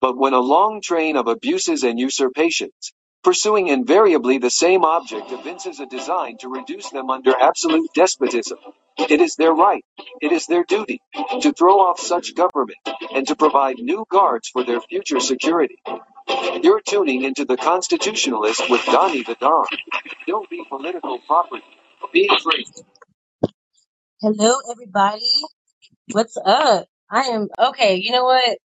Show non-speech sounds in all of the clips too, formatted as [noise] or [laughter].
But when a long train of abuses and usurpations, pursuing invariably the same object evinces a design to reduce them under absolute despotism, it is their right, it is their duty, to throw off such government, and to provide new guards for their future security. You're tuning into the Constitutionalist with Donnie the Don. Don't be political property. Be free. Hello, everybody. What's up? I am okay. You know what?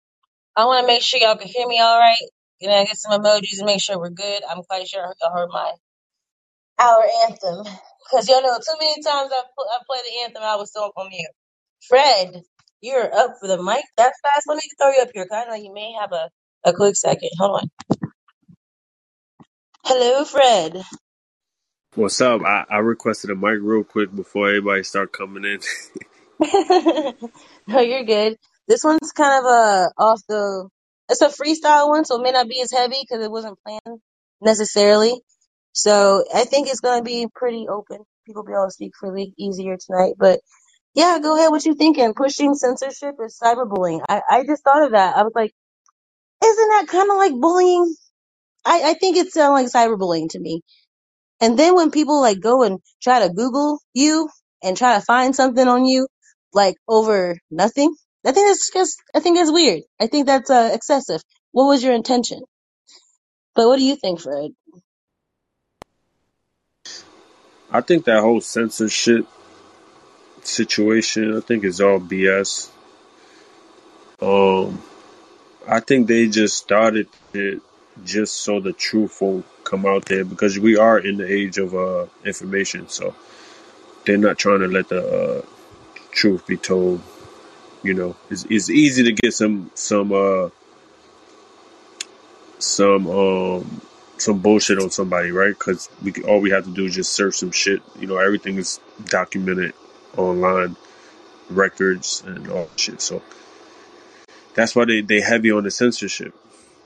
I want to make sure y'all can hear me all right. Can I get some emojis and make sure we're good? I'm quite sure y'all heard my our anthem because y'all know too many times I pl- I play the anthem. I was so on mute. Fred, you're up for the mic that fast. Let me throw you up here. I know you may have a a quick second. Hold on. Hello, Fred. What's up? I, I requested a mic real quick before everybody start coming in. [laughs] no, you're good. This one's kind of a off the. It's a freestyle one, so it may not be as heavy because it wasn't planned necessarily. So I think it's gonna be pretty open. People be able to speak freely easier tonight. But yeah, go ahead. What you thinking? Pushing censorship is cyberbullying. I I just thought of that. I was like, isn't that kind of like bullying? I I think it sounds like cyberbullying to me. And then when people like go and try to Google you and try to find something on you, like over nothing, I think that's just, I think that's weird. I think that's uh, excessive. What was your intention? But what do you think, Fred? I think that whole censorship situation, I think is all BS. Um, I think they just started it just so the truth will come out there because we are in the age of uh, information, so they're not trying to let the uh, truth be told. You know, it's, it's easy to get some some uh, some um some bullshit on somebody, right? Because we all we have to do is just search some shit. You know, everything is documented online, records and all shit. So that's why they they heavy on the censorship.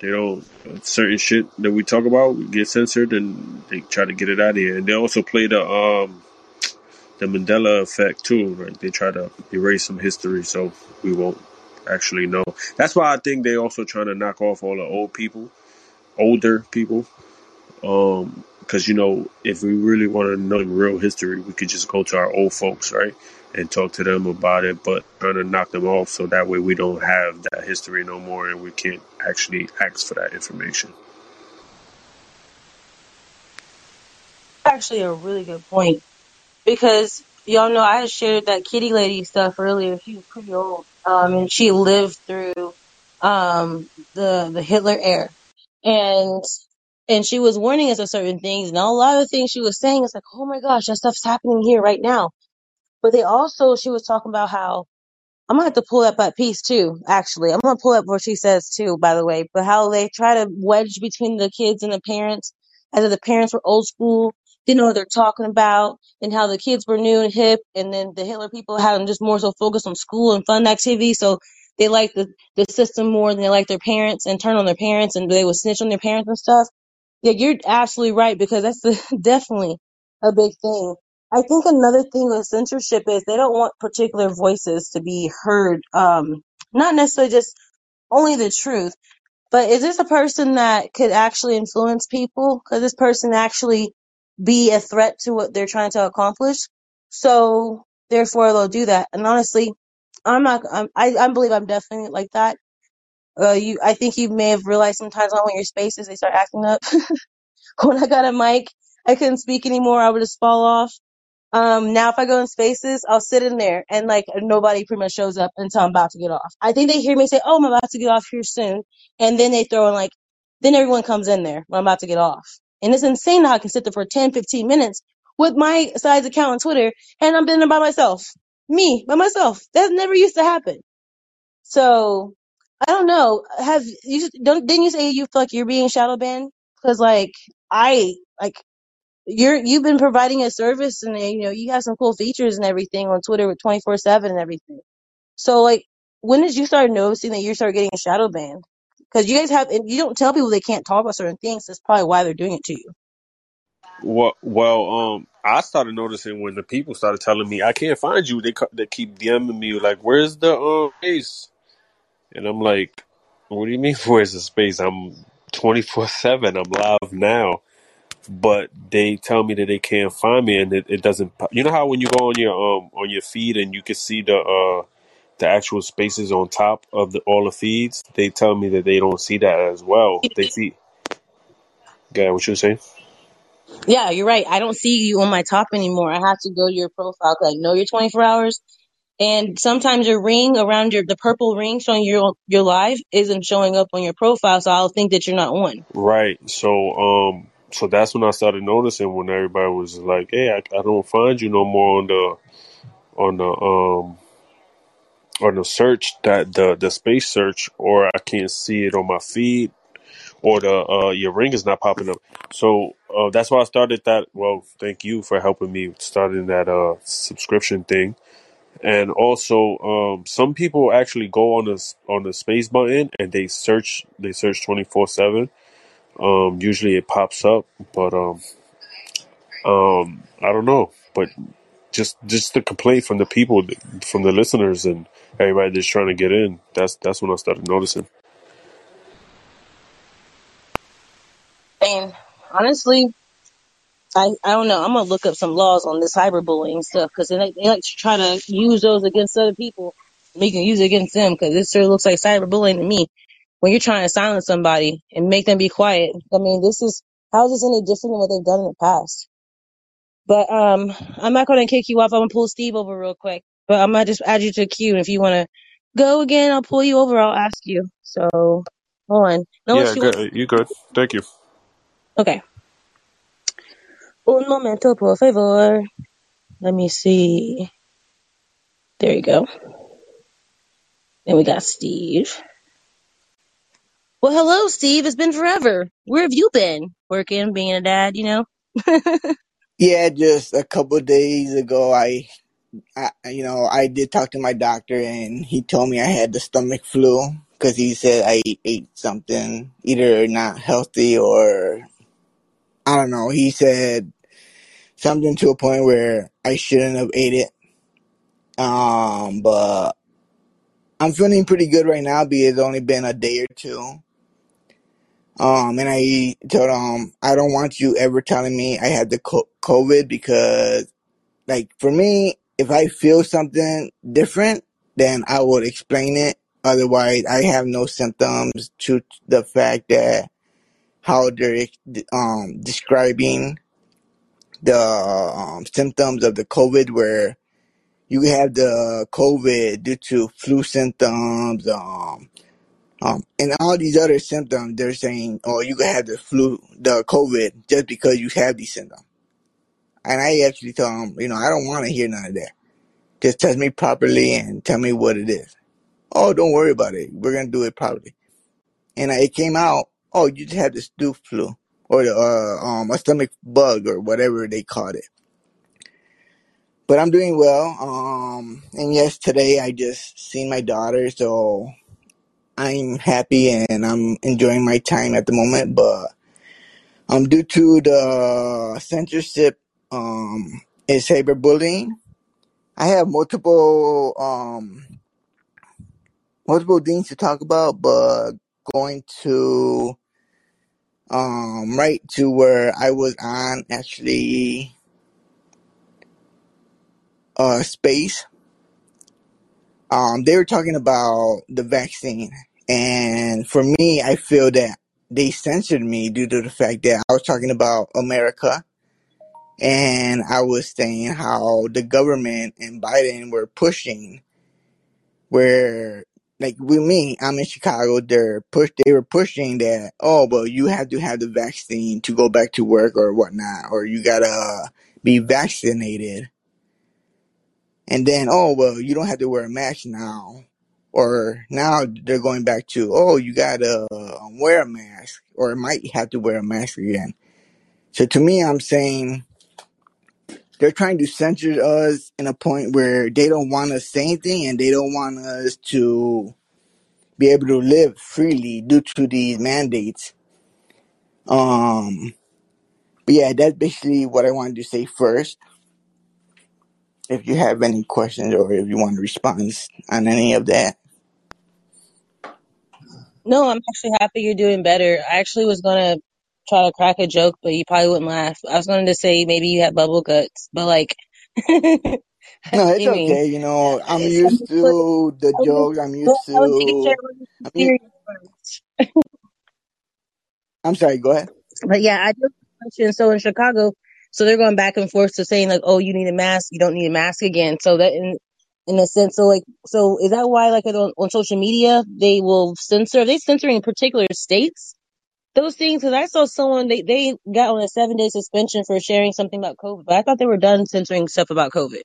They don't certain shit that we talk about get censored, and they try to get it out of here. And they also play the um the Mandela effect too, right? They try to erase some history so we won't actually know. That's why I think they also trying to knock off all the old people, older people Um, because you know, if we really want to know real history, we could just go to our old folks, right, and talk to them about it. But trying to knock them off so that way we don't have that history no more, and we can't actually ask for that information. Actually, a really good point because y'all know I shared that kitty lady stuff earlier. She was pretty old, um, and she lived through um the the Hitler era, and and she was warning us of certain things, and a lot of the things she was saying is like, oh my gosh, that stuff's happening here right now. But they also, she was talking about how I'm gonna have to pull up that piece too. Actually, I'm gonna pull up what she says too. By the way, but how they try to wedge between the kids and the parents, as if the parents were old school, didn't know what they're talking about, and how the kids were new and hip, and then the Hitler people had them just more so focused on school and fun activities. So they like the the system more than they like their parents, and turn on their parents, and they would snitch on their parents and stuff. Yeah, you're absolutely right because that's the, [laughs] definitely a big thing. I think another thing with censorship is they don't want particular voices to be heard. Um, not necessarily just only the truth, but is this a person that could actually influence people? Could this person actually be a threat to what they're trying to accomplish? So therefore they'll do that. And honestly, I'm not, I'm, I, I believe I'm definitely like that Uh, you, I think you may have realized sometimes on when your spaces they start acting up. [laughs] when I got a mic, I couldn't speak anymore. I would just fall off. Um, now if I go in spaces, I'll sit in there and like nobody pretty much shows up until I'm about to get off. I think they hear me say, "Oh, I'm about to get off here soon," and then they throw in like, then everyone comes in there when I'm about to get off. And it's insane how I can sit there for 10, 15 minutes with my size account on Twitter and I'm in there by myself. Me, by myself. That never used to happen. So I don't know. Have you don't didn't you say you feel like you're being shadow banned? Because like I like you're you've been providing a service and you know you have some cool features and everything on Twitter with twenty four seven and everything. So like when did you start noticing that you start getting a shadow banned? Because you guys have and you don't tell people they can't talk about certain things. That's probably why they're doing it to you. Well, well, um, I started noticing when the people started telling me I can't find you. They they keep DMing me like, "Where's the um space?" And I'm like, "What do you mean? [laughs] Where's the space? I'm 24 seven. I'm live now." But they tell me that they can't find me, and it, it doesn't. You know how when you go on your um on your feed and you can see the uh the actual spaces on top of the all the feeds, they tell me that they don't see that as well. They see. Yeah, what you saying? Yeah, you're right. I don't see you on my top anymore. I have to go to your profile. I know your 24 hours. And sometimes your ring around your the purple ring showing your your live isn't showing up on your profile, so I'll think that you're not on. Right. So, um, so that's when I started noticing when everybody was like, "Hey, I, I don't find you no more on the on the um on the search that the the space search, or I can't see it on my feed, or the uh your ring is not popping up." So uh, that's why I started that. Well, thank you for helping me starting that uh subscription thing. And also, um, some people actually go on the on the space button and they search. They search twenty four seven. Um, usually it pops up, but um, Um, I don't know, but just just the complaint from the people, from the listeners, and everybody that's trying to get in. That's that's when I started noticing. And honestly, I, I don't know. I'm gonna look up some laws on this cyberbullying stuff because they, they like to try to use those against other people. We can use it against them because it sure looks like cyberbullying to me. When you're trying to silence somebody and make them be quiet, I mean, this is how is this any different than what they've done in the past? But um, I'm not gonna kick you off. I'm gonna pull Steve over real quick, but I might just add you to the queue. And if you wanna go again, I'll pull you over. I'll ask you. So hold on, Yeah, unless you want. good. You good? Thank you. Okay, un momento, por favor. Let me see. There you go. And we got Steve. Well, hello, Steve. It's been forever. Where have you been? Working, being a dad, you know? [laughs] Yeah, just a couple of days ago, I, I, you know, I did talk to my doctor, and he told me I had the stomach flu because he said I ate something either not healthy or I don't know. He said something to a point where I shouldn't have ate it. Um, but I'm feeling pretty good right now because it's only been a day or two. Um, and I told him I don't want you ever telling me I had the co- COVID because like for me, if I feel something different, then I would explain it. Otherwise, I have no symptoms to the fact that how they're um, describing the um, symptoms of the COVID, where you have the COVID due to flu symptoms, um, um, and all these other symptoms. They're saying, "Oh, you can have the flu, the COVID, just because you have these symptoms." And I actually tell them, you know, I don't want to hear none of that. Just test me properly and tell me what it is. Oh, don't worry about it. We're gonna do it properly. And uh, it came out. Oh, you just had the stew flu or the uh, um a stomach bug or whatever they called it. But I'm doing well. Um, and yes, today I just seen my daughter, so I'm happy and I'm enjoying my time at the moment. But um, due to the censorship, um, and cyberbullying, I have multiple um multiple things to talk about, but going to um right to where I was on actually uh space. Um they were talking about the vaccine And for me, I feel that they censored me due to the fact that I was talking about America and I was saying how the government and Biden were pushing where like with me, I'm in Chicago, they're push they were pushing that, oh well you have to have the vaccine to go back to work or whatnot, or you gotta be vaccinated. And then, oh well, you don't have to wear a mask now. Or now they're going back to, oh, you gotta um, wear a mask, or might have to wear a mask again. So to me, I'm saying they're trying to censor us in a point where they don't want us to say anything and they don't want us to be able to live freely due to these mandates. Um, but yeah, that's basically what I wanted to say first. If you have any questions or if you want to respond on any of that. No, I'm actually happy you're doing better. I actually was gonna try to crack a joke, but you probably wouldn't laugh. I was going to say maybe you had bubble guts, but like, I [laughs] No, it's mean, okay. You know, I'm it's, used [laughs] to the I was jokes. I'm used I was making sure to. I'm, u- serious first. I'm sorry. Go ahead. But yeah, I do have a question. So in Chicago, so they're going back and forth to saying like, oh, you need a mask, you don't need a mask again. So that in in a sense, so like, so is that why like on, on social media they will censor? Are they censoring particular states? Those things, because I saw someone they they got on a seven day suspension for sharing something about COVID, but I thought they were done censoring stuff about COVID.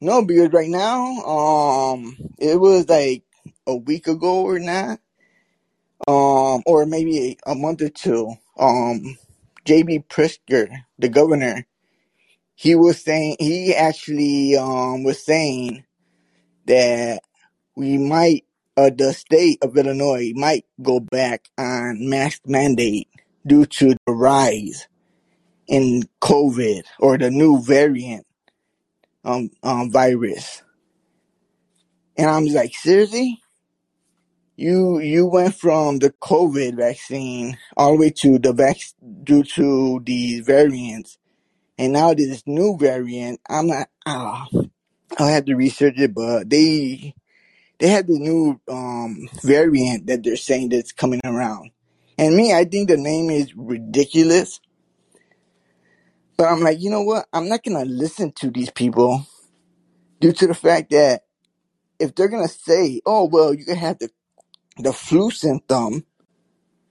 No, because right now, um, it was like a week ago or not, um, or maybe a month or two. Um, J.B. Pritzker, the governor, he was saying he actually um was saying that we might uh, the state of Illinois might go back on mask mandate due to the rise in COVID or the new variant um, um virus. And I'm like, seriously? You you went from the COVID vaccine all the way to the vac due to these variants, and now this new variant. I'm not. Ah, I have to research it, but they they have the new um variant that they're saying that's coming around. And me, I think the name is ridiculous. But I'm like, you know what? I'm not gonna listen to these people due to the fact that if they're gonna say, "Oh well, you have the the flu symptom,"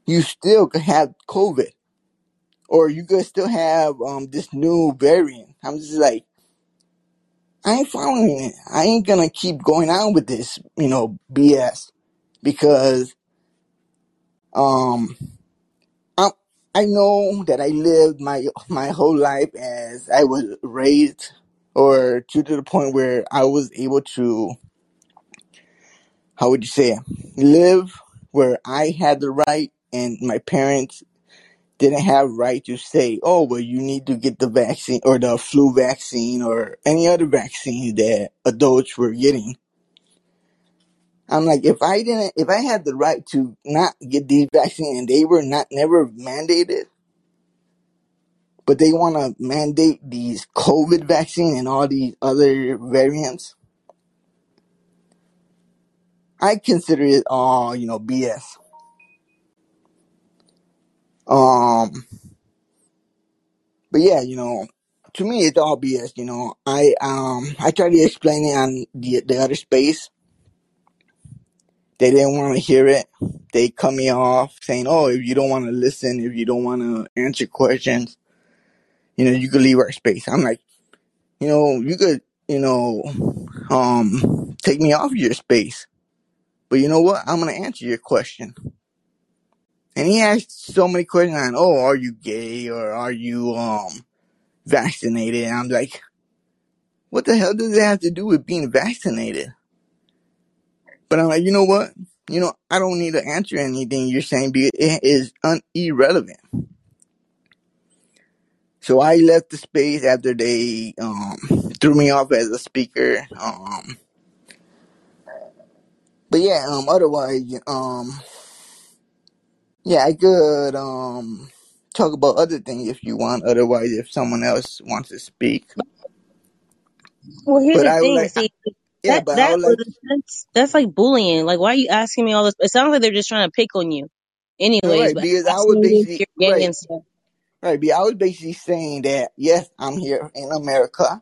you still could have COVID, or you could still have um this new variant. I'm just like, I ain't following it. I ain't gonna keep going on with this, you know, BS because um I I know that I lived my my whole life as I was raised, or to the point where I was able to, how would you say, live where I had the right and my parents didn't have right to say, oh, well, you need to get the vaccine or the flu vaccine or any other vaccine that adults were getting. I'm like, if I didn't, if I had the right to not get these vaccines and they were not never mandated, but they want to mandate these COVID vaccine and all these other variants, I consider it all, you know, BS. Um, but yeah, you know, to me, it's all BS. You know, I um, I tried to explain it on the the other space, They didn't want to hear it. They cut me off saying, "Oh, if you don't want to listen, if you don't want to answer questions, you know, you could leave our space." I'm like, you know, you could, you know, um, take me off your space, but you know what? I'm gonna answer your question. And he asked so many questions on, "Oh, are you gay or are you um vaccinated?" And I'm like, what the hell does it have to do with being vaccinated? But I'm like, you know what? You know, I don't need to answer anything you're saying because it is un- irrelevant. So I left the space after they um, threw me off as a speaker. Um, but yeah, um, otherwise, um, yeah, I could um, talk about other things if you want. Otherwise, if someone else wants to speak, Well, here's but the I would thing. like See, Yeah, That but I that like, was that's, that's like bullying. Like, why are you asking me all this? It sounds like they're just trying to pick on you, anyways. right, But because I was asking you if basically you're gay right, and stuff. right. Because I was basically saying that yes, I'm here in America.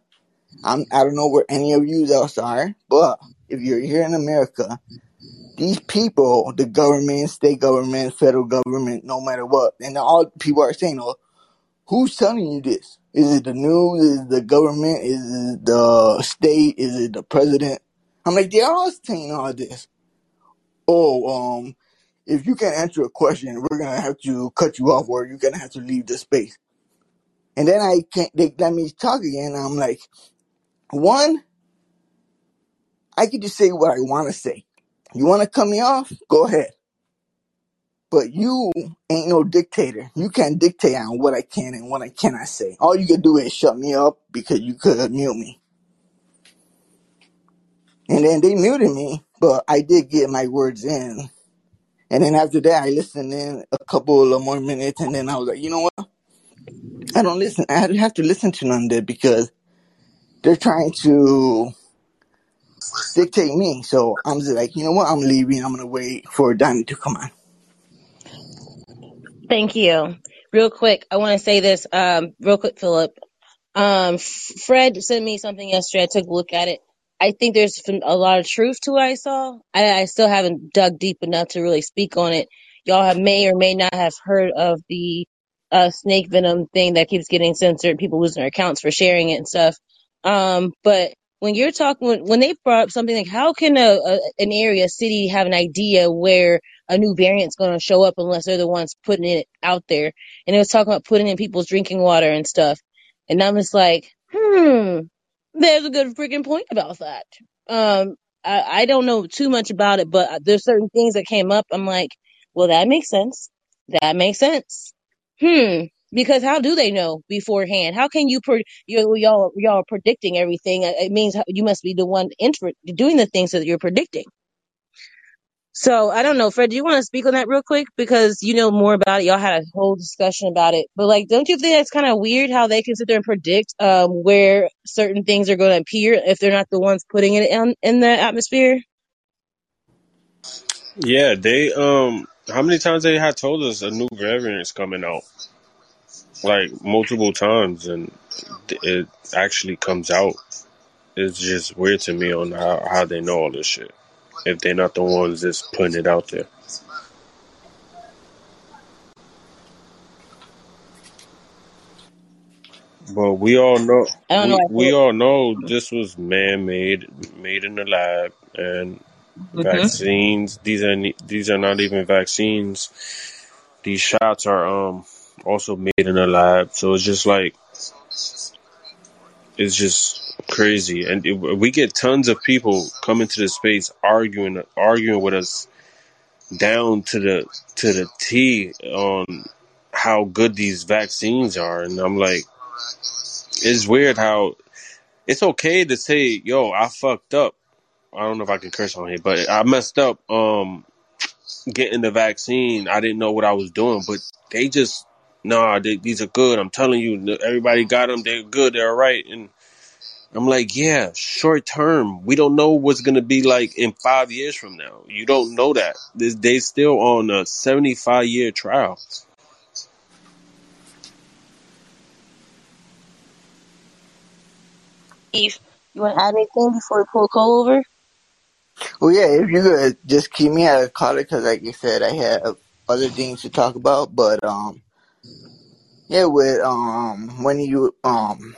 I'm I don't know where any of you else are, but if you're here in America, these people, the government, state government, federal government, no matter what, and all people are saying, "Oh, who's telling you this? Is it the news? Is it the government? Is it the state? Is it the president?" I'm like, they're all saying all this. Oh, um, if you can't answer a question, we're gonna have to cut you off, or you're gonna have to leave the space. And then I can't. They let me talk again. I'm like, one, I can just say what I want to say. You want to cut me off? Go ahead. But you ain't no dictator. You can't dictate on what I can and what I cannot say. All you can do is shut me up because you could mute me. And then they muted me, but I did get my words in. And then after that, I listened in a couple of more minutes, and then I was like, you know what? I don't listen. I don't have to listen to none of that because they're trying to dictate me. So I'm just like, you know what? I'm leaving. I'm gonna wait for Donnie to come on. Thank you. Real quick, I want to say this. Um, real quick, Philip. Um, Fred sent me something yesterday. I took a look at it. I think there's a lot of truth to what I saw. I, I still haven't dug deep enough to really speak on it. Y'all have may or may not have heard of the uh, snake venom thing that keeps getting censored. People losing their accounts for sharing it and stuff. Um, but when you're talking, when, when they brought up something like, how can a, a an area, a city, have an idea where a new variant's going to show up unless they're the ones putting it out there? And it was talking about putting in people's drinking water and stuff. And I'm just like, hmm, there's a good freaking point about that. Um, I, I don't know too much about it, but there's certain things that came up. I'm like, well, that makes sense. That makes sense. Hmm. Because how do they know beforehand? How can you, pre- you y'all, y'all are predicting everything? It means you must be the one inter- doing the things that you're predicting. So I don't know, Fred. Do you want to speak on that real quick because you know more about it? Y'all had a whole discussion about it, but like, don't you think that's kind of weird how they can sit there and predict um, where certain things are going to appear if they're not the ones putting it in in the atmosphere? Yeah, they um, how many times they had told us a new variant is coming out? Like multiple times, and it actually comes out. It's just weird to me on how how they know all this shit if they're not the ones that's putting it out there. But we all know we we all know this was man made, made in the lab, and feel, hmm vaccines. These are these are not even vaccines. These shots are um also made in a lab. So it's just like it's just crazy, and it, we get tons of people coming to the space arguing arguing with us down to the to the T on how good these vaccines are, and I'm like, it's weird how it's okay to say, "Yo, I fucked up." I don't know if I can curse on here, but I messed up. Um, getting the vaccine, I didn't know what I was doing, but they just, nah, they, these are good. I'm telling you, everybody got them. They're good. They're right. And I'm like, yeah, short term. We don't know what's gonna be like in five years from now. You don't know that. This they still on a 75 year trial. Eve, you want to add anything before we pull Cole over? Well, yeah, if you could just keep me out of color, because like you said, I have other things to talk about. But um, yeah, with um, when you um,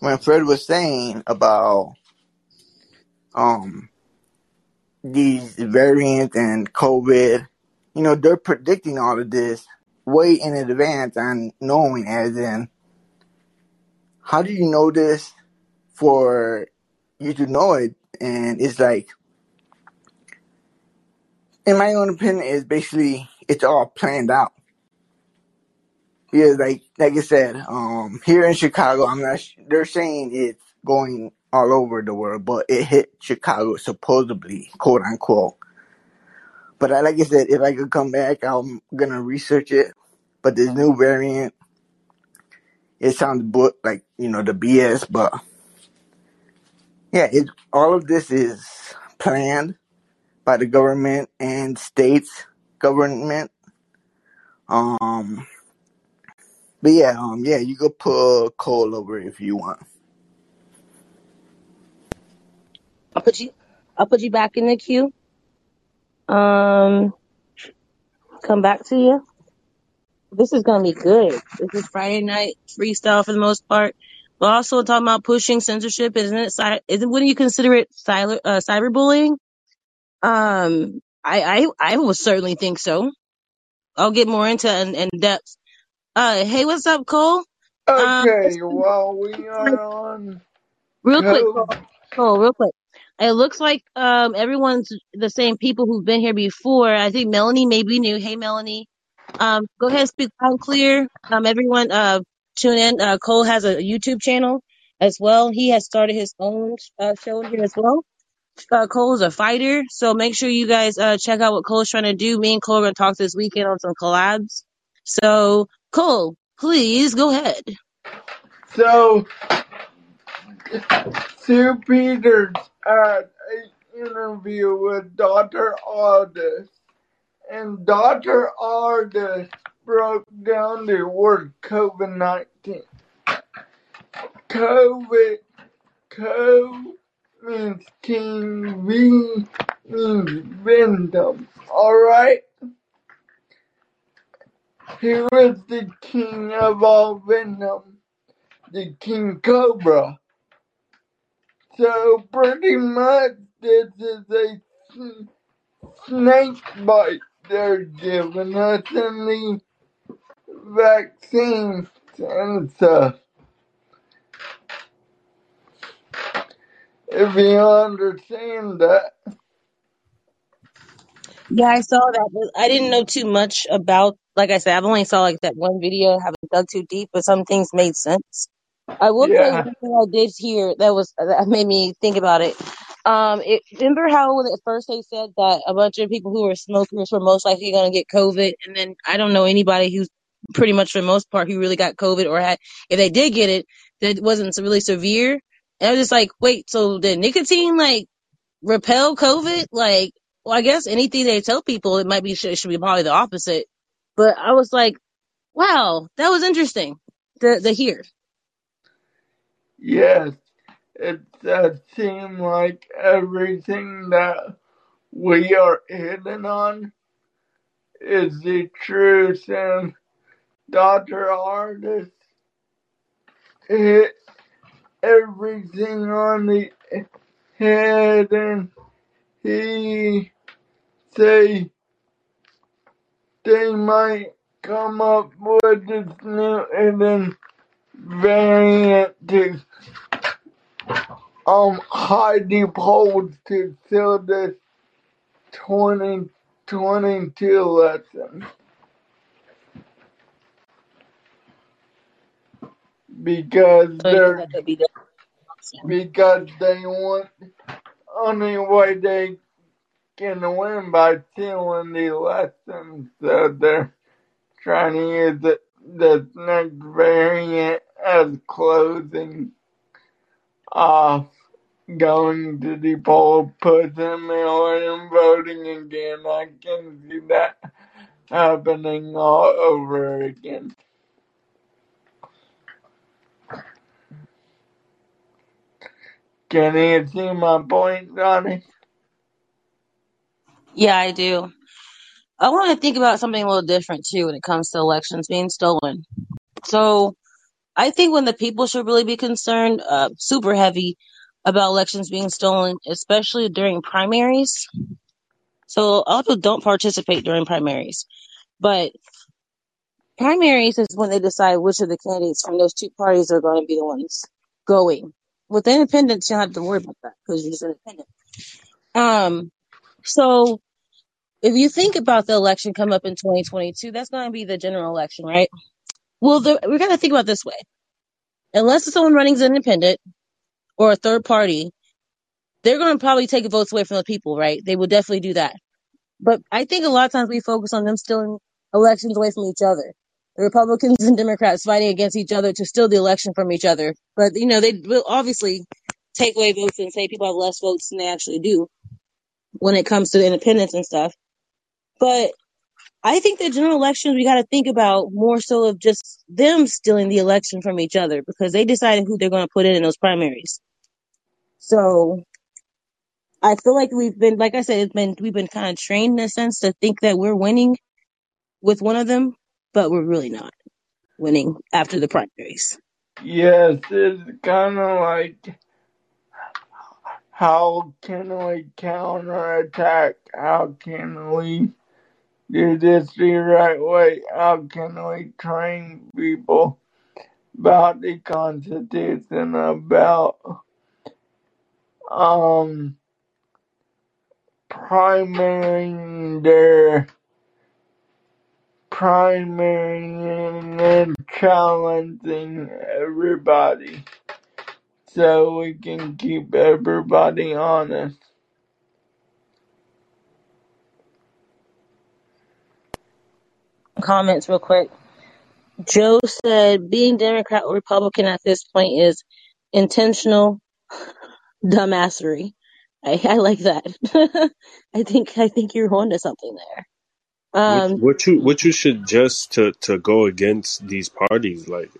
when Fred was saying about um these variants and COVID, you know, they're predicting all of this way in advance and knowing as in, how do you know this for you to know it? And it's like, in my own opinion, it's basically, it's all planned out. Yeah, like, like I said, um, here in Chicago, I'm not, they're saying it's going all over the world, but it hit Chicago supposedly, quote unquote. But I, like I said, if I could come back, I'm gonna research it. But this new variant, it sounds bu- like you know the BS, but Yeah, it, all of this is planned by the government and states government. Um, but yeah, um, yeah, you could put Cole over it if you want. I'll put you. I'll put you back in the queue. Um, come back to you. This is gonna be good. This is Friday night freestyle for the most part. But also talking about pushing censorship, isn't it? Isn't wouldn't you consider it cyber uh, cyberbullying? Um, I I I would certainly think so. I'll get more into in, in depth. Uh, hey, what's up, Cole? Um, Okay, well, we are on real quick, Cole. code. Cole, real quick. It looks like um everyone's the same people who've been here before. I think Melanie may be new. Hey, Melanie. Um, go ahead, speak loud and clear. Um, everyone, uh, tune in. Uh, Cole has a YouTube channel as well. He has started his own uh, show here as well. Uh, Cole is a fighter, so make sure you guys uh check out what Cole's trying to do. Me and Cole are gonna talk this weekend on some collabs. So, Cole, please go ahead. So, Stew Peters had an interview with Dr. Ardis, and Dr. Ardis broke down the word COVID 19. COVID, co means king, V means venom. Alright? Who is the king of all venom? The king cobra. So pretty much this is a snake bite they're giving us in the vaccines and stuff. If you understand that. Yeah, I saw that. I didn't know too much about. Like I said, I've only saw like that one video. Haven't dug too deep, but some things made sense. I will say Yeah, one thing I did hear that was that made me think about it. Um, it, remember how when at first they said that a bunch of people who were smokers were most likely going to get COVID, and then I don't know anybody who's pretty much for the most part who really got COVID or had if they did get it, that it wasn't really severe. And I was just like, wait, so the nicotine like repel COVID? Like, well, I guess anything they tell people, it might be should, should be probably the opposite. But I was like, wow, that was interesting to to hear. yes. It does seem like everything that we are hitting on is the truth and Dr. Ardis hit everything on the head and he say they might come up with this new hidden variant to um hide the polls to fill this 2022 election because So you think they're that could be the because they want only way they can win by stealing the election so they're trying to use the, the next variant as closing off going to the poll, put them in and voting again. I can see that happening all over again. Can you see my point, Johnny? Yeah, I do. I want to think about something a little different too when it comes to elections being stolen. So I think when the people should really be concerned, uh, super heavy about elections being stolen, especially during primaries. So a lot of people don't participate during primaries, but primaries is when they decide which of the candidates from those two parties are going to be the ones going. With independents, you don't have to worry about that because you're just independent. Um, so if you think about the election come up in 2022, that's going to be the general election, right? Well, the, we're going to think about this way. Unless someone running as independent or a third party, they're going to probably take votes away from the people, right? They will definitely do that. But I think a lot of times we focus on them stealing elections away from each other. The Republicans and Democrats fighting against each other to steal the election from each other. But, you know, they will obviously take away votes and say people have less votes than they actually do when it comes to independence and stuff. But I think the general elections we got to think about more so of just them stealing the election from each other because they decided who they're going to put in in those primaries. So I feel like we've been, like I said, it's been we've been kind of trained in a sense to think that we're winning with one of them, but we're really not winning after the primaries. Yes, it's kind of like how can we counterattack? How can we do this the right way? How can we train people about the Constitution, about um primarying their and challenging everybody so we can keep everybody honest. Comments real quick. Joe said being Democrat or Republican at this point is intentional dumbassery. I, I like that. [laughs] I think I think you're onto something there. What Um, what you what you suggest to to go against these parties? Like,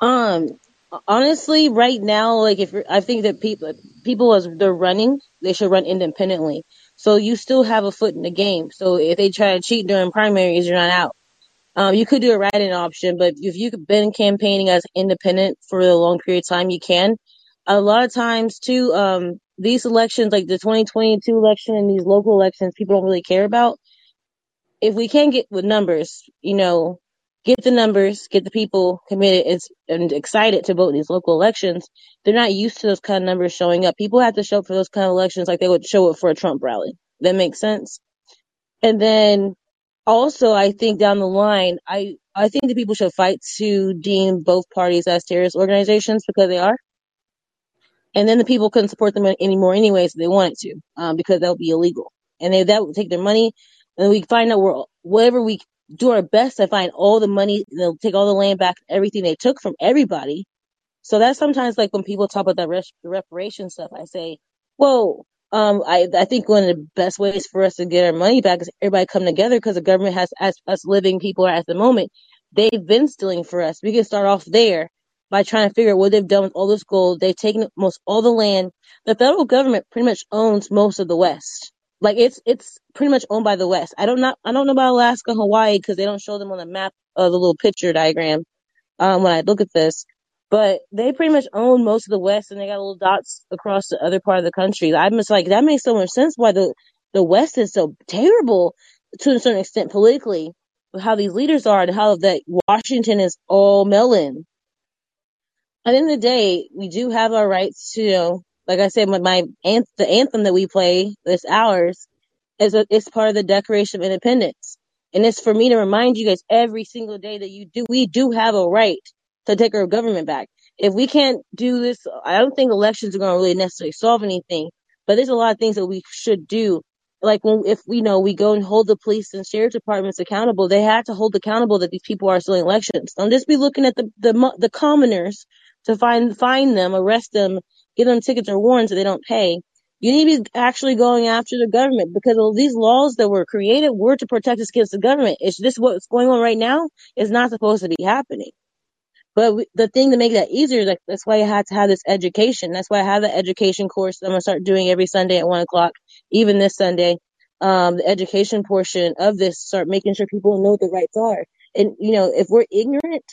um, honestly, right now, like if you're- I think that people people as they're running, they should run independently. So you still have a foot in the game. So if they try to cheat during primaries, you're not out. Um, you could do a write-in option, but if you've been campaigning as independent for a long period of time, you can. A lot of times, too, um, these elections, like the 2022 election and these local elections, people don't really care about. If we can get with numbers, you know, get the numbers, get the people committed and, excited to vote in these local elections, they're not used to those kind of numbers showing up. People have to show up for those kind of elections like they would show up for a Trump rally. That makes sense. And then also, I think down the line, I I think that people should fight to deem both parties as terrorist organizations because they are, and then the people couldn't support them anymore anyways if they wanted to, um, because that would be illegal, and they that would take their money, and we find out we're whatever we do our best to find all the money, they'll take all the land back, everything they took from everybody, so that's sometimes like when people talk about that res- reparation stuff, I say, well, um, I, I think one of the best ways for us to get our money back is everybody come together because the government has, as us living people are at the moment, they've been stealing for us. We can start off there by trying to figure out what they've done with all this gold. They've taken most all the land. The federal government pretty much owns most of the West. Like it's, it's pretty much owned by the West. I don't know, I don't know about Alaska, Hawaii, because they don't show them on the map, uh, the little picture diagram um, when I look at this. But they pretty much own most of the West, and they got little dots across the other part of the country. I'm just like that makes so much sense why the the West is so terrible to a certain extent politically, with how these leaders are, and how that Washington is all melon. At the end of the day, we do have our rights to, you know, like I said, my, my anth- the anthem that we play, this ours, is a, it's part of the Declaration of Independence. And it's for me to remind you guys every single day that you do, we do have a right to take our government back. If we can't do this, I don't think elections are going to really necessarily solve anything, but there's a lot of things that we should do. Like when, if we know we go and hold the police and sheriff departments accountable, they have to hold accountable that these people are stealing elections. Don't just be looking at the, the, the commoners to find, find them, arrest them, give them tickets or warrants that they don't pay you need to be actually going after the government because all these laws that were created were to protect us against the government. It's just what's going on right now is not supposed to be happening. But we, the thing to make that easier, like that's why I had to have this education. That's why I have the education course I'm gonna start doing every Sunday at one o'clock, even this Sunday. Um, the education portion of this, start making sure people know what the rights are. And you know, if we're ignorant,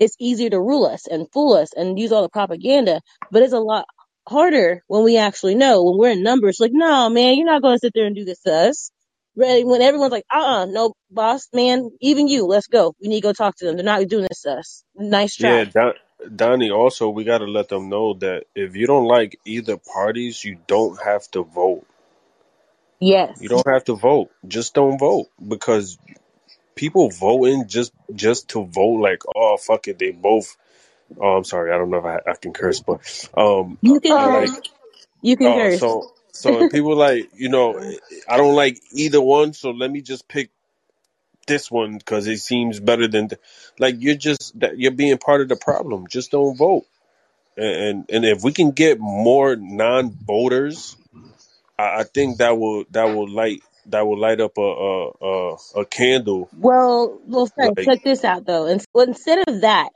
it's easier to rule us and fool us and use all the propaganda. But it's a lot harder when we actually know. When we're in numbers, like, no, man, you're not gonna sit there and do this to us. Right? When everyone's like, uh, uh no, boss, man, even you, let's go. We need to go talk to them. They're not doing this to us. Nice yeah, try. Don, Donnie. Also, we got to let them know that if you don't like either parties, you don't have to vote. Yes. You don't have to vote. Just don't vote because people voting just just to vote. Like, oh fuck it, they both. Oh, I'm sorry. I don't know if I, I can curse, but um, You can like, curse. You can oh, curse. so so if people like, you know, I don't like either one, so let me just pick this one because it seems better than, the, like you're just that you're being part of the problem. Just don't vote. and and if we can get more non-voters, I, I think that will that will light that will light up a a a, a candle. Well, well, friend, Like check this out though. And well, instead of that,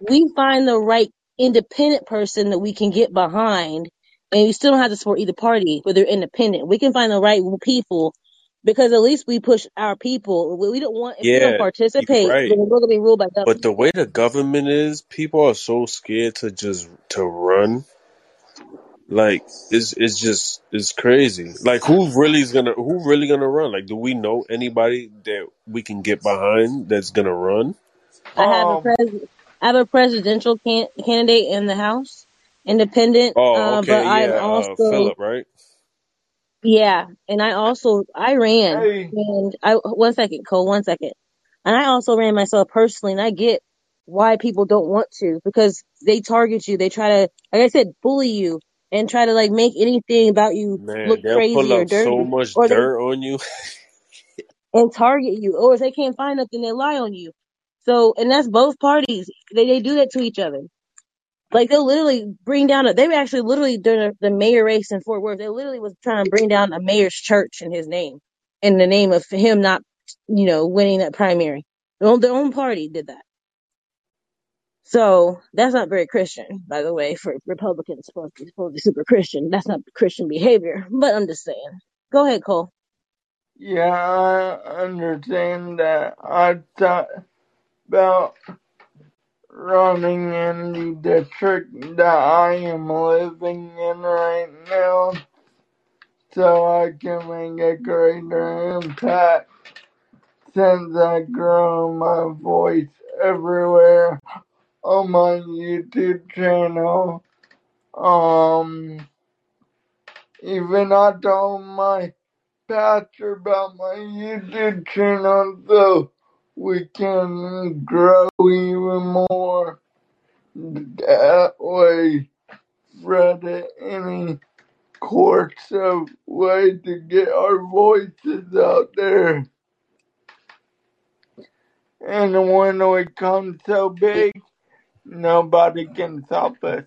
we find the right independent person that we can get behind, and you still don't have to support either party, but they're independent. We can find the right people because at least we push our people. We we don't want if we don't yeah, you're participate, right. then we're going to be ruled by But government. the way the government is, people are so scared to just to run. Like it's it's just it's crazy. Like who really is gonna who really gonna run? Like do we know anybody that we can get behind that's gonna run? I have a Um, pres I have a presidential can- candidate in the House, independent, Oh, uh, but okay, I'm yeah, uh also Philip, right? Yeah, and I also I ran hey, and I one second, Cole, one second. And I also ran myself personally and I get why people don't want to because they target you. They try to like I said, bully you and try to like make anything about you Man, look they'll pull crazy or up so dirty much or dirt on you. [laughs] and target you or if they can't find nothing they lie on you. So and that's both parties. They they do that to each other. Like they'll literally bring down a. They were actually literally during the mayor race in Fort Worth. They literally was trying to bring down a mayor's church in his name, in the name of him not, you know, winning that primary. Their own, their own party did that. So that's not very Christian, by the way. For Republicans, supposed to be supposed to be super Christian. That's not Christian behavior. But I'm just saying. Go ahead, Cole. yeah, I understand that. I thought about running in the district that I am living in right now so I can make a greater impact since I grow my voice everywhere on my YouTube channel. Um, even I told my pastor about my YouTube channel so we can grow even more. That way, Reddit, any course of way to get our voices out there. And when we come so big, nobody can stop us.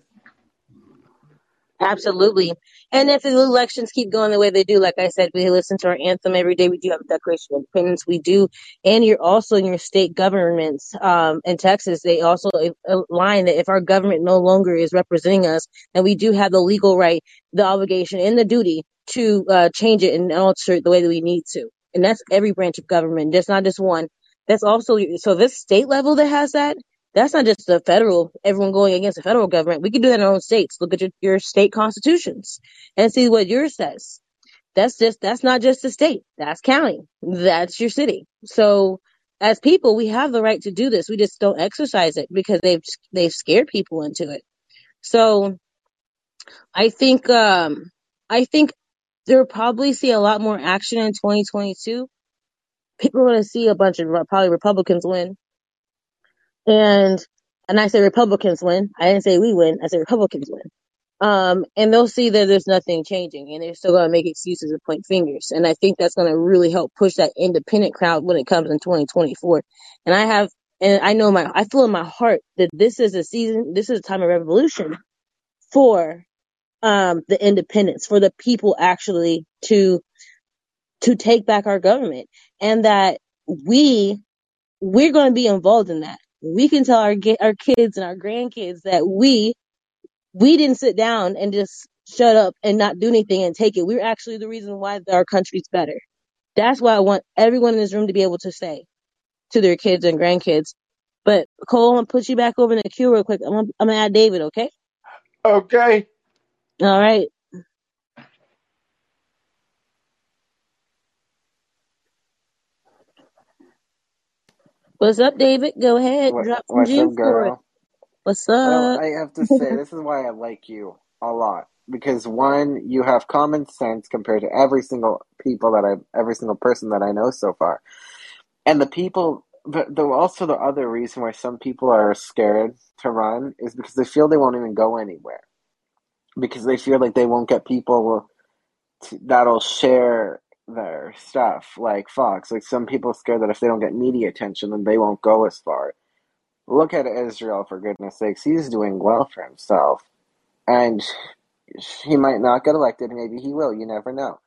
Absolutely. And if the elections keep going the way they do, like I said, we listen to our anthem every day. We do have a Declaration of Independence. We do. And you're also in your state governments um, in Texas. They also align that if our government no longer is representing us, then we do have the legal right, the obligation, and the duty to uh, change it and alter it the way that we need to. And that's every branch of government. That's not just one. That's also, so this state level that has that, that's not just the federal, everyone going against the federal government. We can do that in our own states. Look at your, your state constitutions and see what yours says. That's just, that's not just the state. That's county. That's your city. So as people, we have the right to do this. We just don't exercise it because they've, they've scared people into it. So I think, um, I think they'll probably see a lot more action in 2022. People are going to see a bunch of probably Republicans win and and I say Republicans win. I didn't say we win. I said Republicans win. Um, and they'll see that there's nothing changing, and they're still going to make excuses and point fingers. And I think that's going to really help push that independent crowd when it comes in 2024. And I have, and I know my, I feel in my heart that this is a season, this is a time of revolution for um the independents, for the people actually to to take back our government, and that we we're going to be involved in that. We can tell our our kids and our grandkids that we we didn't sit down and just shut up and not do anything and take it. We're actually the reason why our country's better. That's why I want everyone in this room to be able to say to their kids and grandkids. But Cole, I'm gonna put you back over in the queue real quick. I'm gonna, I'm gonna add David, okay? Okay, All right. What's up, David? Go ahead, What, drop some what's up, gems for it. girl? What's Well, up? I have to [laughs] say, this is why I like you a lot. Because one, you have common sense compared to every single people that I've, every single person that I know so far. And the people, but the, also the other reason why some people are scared to run is because they feel they won't even go anywhere. Because they feel like they won't get people to, that'll share their stuff, like Fox. Like some people are scared that if they don't get media attention, then they won't go as far. look at Israel for goodness sakes. He's doing well for himself, and he might not get elected. Maybe he will. You never know.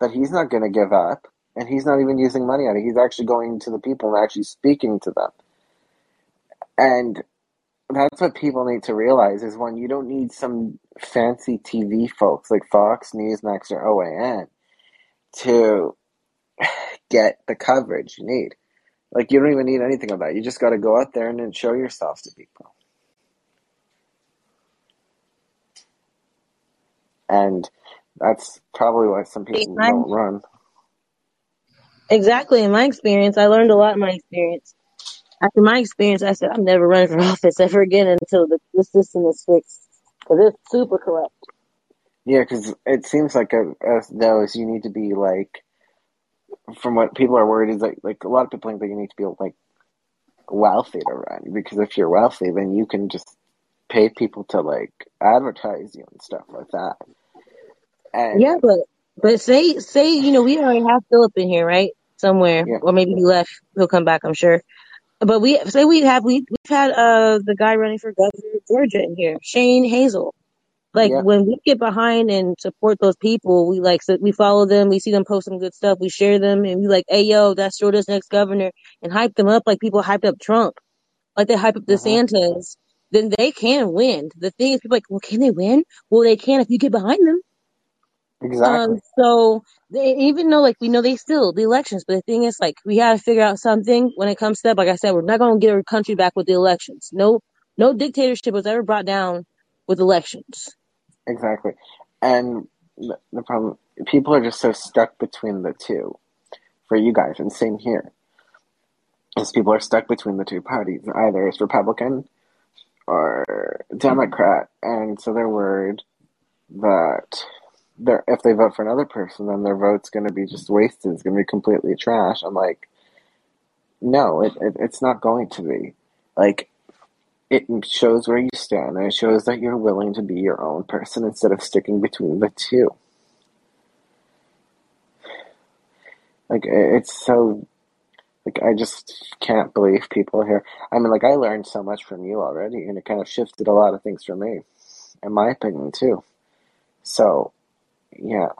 But he's not going to give up, and he's not even using money on it. He's actually going to the people and actually speaking to them. And that's what people need to realize is when you don't need some fancy TV folks like Fox, Newsmax, or OAN to [laughs] get the coverage you need. Like you don't even need anything of that. You just got to go out there and then show yourself to people. And that's probably why some people I- don't run. Exactly. In my experience, I learned a lot in my experience. After my experience, I said, I'm never running for [laughs] office ever again until the, the system is fixed. Because it's super corrupt. Yeah, because it seems like a, as though as you need to be like, from what people are worried is like like a lot of people think that you need to be like wealthy to run because if you're wealthy, then you can just pay people to like advertise you and stuff like that. And Yeah, but but say say you know we already have Philip in here, right? Somewhere, Yeah. or maybe he left. He'll come back, I'm sure. But we say we have we we've had uh the guy running for governor of Georgia in here, Shane Hazel. Like Yeah. when we get behind and support those people, we like so we follow them, we see them post some good stuff, we share them, and we like, hey yo, that's Georgia's next governor, and hype them up like people hyped up Trump, like they hype up Mhm. DeSantis. Then they can win. The thing is, people are like, well, can they win? Well, they can if you get behind them. exactly. Um, so they, even though like we know they still the elections, but the thing is like we gotta figure out something when it comes to that. Like I said, we're not gonna get our country back with the elections. No, no dictatorship was ever brought down with elections. Exactly. And the, problem, people are just so stuck between the two for you guys, and same here. Is people are stuck between the two parties. Either it's Republican or Democrat, and so they're worried that they're, if they vote for another person, then their vote's going to be just wasted. It's going to be completely trash. I'm like, no, it, it it's not going to be. Like, it shows where you stand, and it shows that you're willing to be your own person instead of sticking between the two. Like, it's so. Like, I just can't believe people here. I mean, like, I learned so much from you already, and it kind of shifted a lot of things for me, in my opinion, too. So, yeah.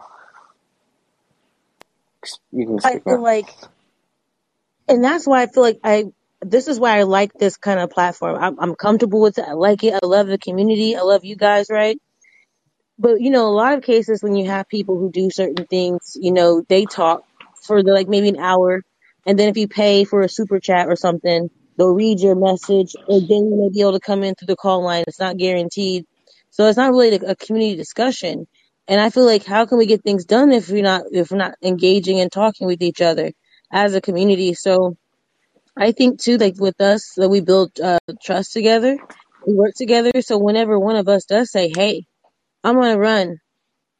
You can I feel now. like, and that's why I feel like I. This is why I like this kind of platform. I'm, I'm comfortable with it. I like it. I love the community. I love you guys, right? But you know, a lot of cases when you have people who do certain things, you know, they talk for the, like maybe an hour, and then if you pay for a super chat or something, they'll read your message, and then you may be able to come in through the call line. It's not guaranteed, so it's not really a, a community discussion. And I feel like how can we get things done if we're not if we're not engaging and talking with each other as a community? So I think too, like with us, that we build uh, trust together, we work together. So whenever one of us does say, "Hey," I'm gonna run.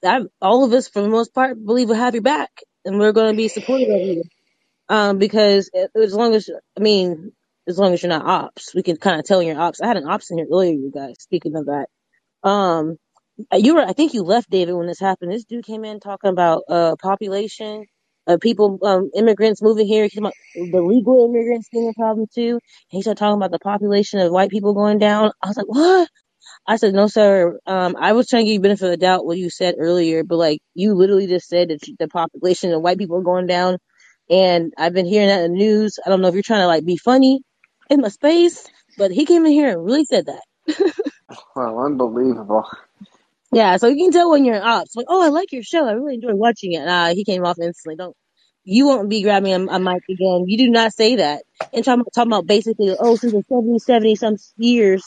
I, all of us, for the most part, believe we'll have your back, and we're gonna be supportive of you. Um, because as long as I mean, as long as you're not ops, we can kind of tell you're ops. I had an ops in here earlier, you guys. Speaking of that, um, you were, I think you left David when this happened. This dude came in talking about uh population, uh people, um, immigrants moving here. He's about the legal immigrants being a problem too. And he started talking about the population of white people going down. I was like, what? I said, no, sir. Um, I was trying to give you benefit of the doubt what you said earlier, but like you literally just said that the population of white people are going down, and I've been hearing that in the news. I don't know if you're trying to like be funny in my space, but he came in here and really said that. [laughs] Well, unbelievable. Yeah, so you can tell when you're an ops. Like, oh, I like your show. I really enjoy watching it. Nah, he came off instantly. Don't. You won't be grabbing a, a mic again. You do not say that. And talking, talking about basically, oh, since the 70, 70 some years,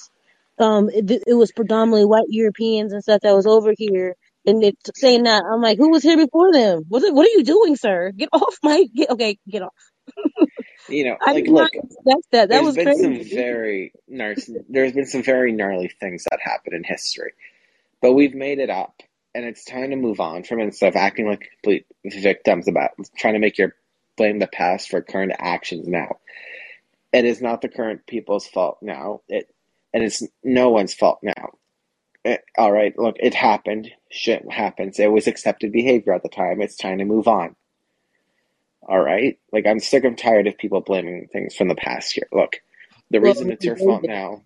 um, it, it was predominantly white Europeans and stuff that was over here. And it's saying that, I'm like, who was here before them? What, are- what are you doing, sir? Get off my, get, okay, get off. [laughs] You know, like, look, that. That there's was been some very there's been some very gnarly things that happen in history, but we've made it up, and it's time to move on from it instead of acting like complete victims about trying to make your blame the past for current actions now. It is not the current people's fault now. It and it's no one's fault now. It, all right, look, it happened. Shit happens. It was accepted behavior at the time. It's time to move on. All right, like I'm sick and tired of people blaming things from the past here. Look, The reason it's your fault now.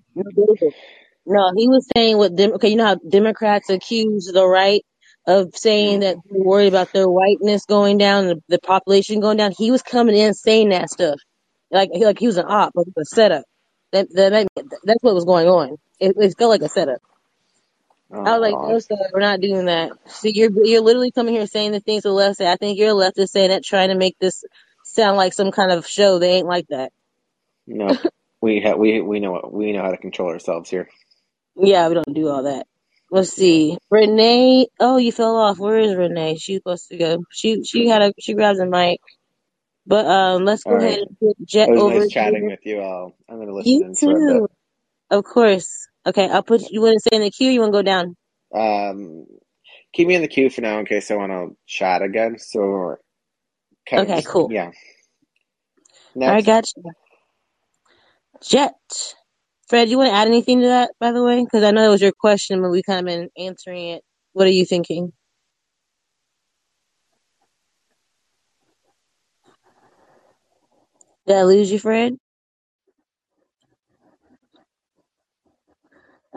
No, he was saying what Dem- okay, you know how Democrats accuse the right of saying that they're worried about their whiteness going down, the, the population going down. He was coming in saying that stuff, like he like he was an op, like a setup. That that that's what was going on. It, it felt like a setup. I Oh was like, no, sir, we're not doing that. See, you're you're literally coming here saying the things the left say. I think you're a leftist saying that, trying to make this sound like some kind of show. They ain't like that. No, [laughs] we ha- we we know what we know how to control ourselves here. Yeah, we don't do all that. Let's see. Renee. Oh, you fell off. Where is Renee? She's supposed to go. She she had a she grabs a mic. But um, let's go All ahead right. and get Jet It was over nice chatting with you all. I'm gonna listen You in for a too, of course. Okay, I'll put you. Want to stay in the queue? Or you want to go down? Um, keep me in the queue for now in case I want to chat again. So kind Okay, just cool. yeah. All right, Next. gotcha. Jet. Fred, you want to add anything to that, by the way? Because I know it was your question, but we kind of been answering it. What are you thinking? Did I lose you, Fred?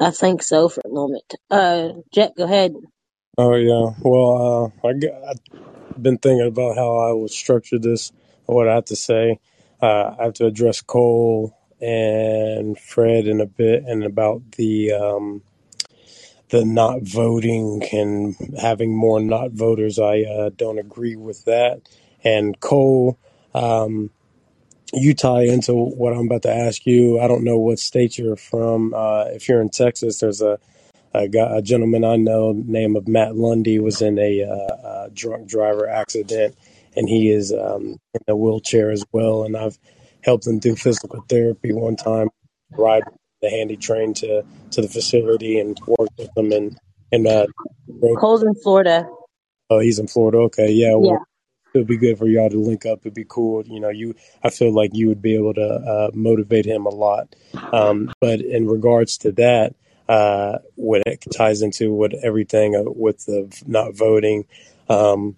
I think so for a moment. Uh, Jet, go ahead. Oh yeah. Well, uh, I I've been thinking about how I would structure this. What I have to say. Uh, I have to address Cole and Fred in a bit, and about the um, the not voting and having more not voters. I uh, don't agree with that. And Cole, um, you tie into what I'm about to ask you. I don't know what state you're from. Uh, if you're in Texas, there's a a, guy, a gentleman I know, name of Matt Lundy, was in a, uh, uh drunk driver accident, and he is um, in a wheelchair as well. And I've helped him do physical therapy one time, ride the handy train to to the facility and work with him. And and uh, Cole's in Florida. oh, he's in Florida. Okay, yeah. Yeah. It'd be good for y'all to link up. It'd be cool. You know, you I feel like you would be able to uh, motivate him a lot. Um, but in regards to that, uh, what it ties into what everything uh, with the not voting, um,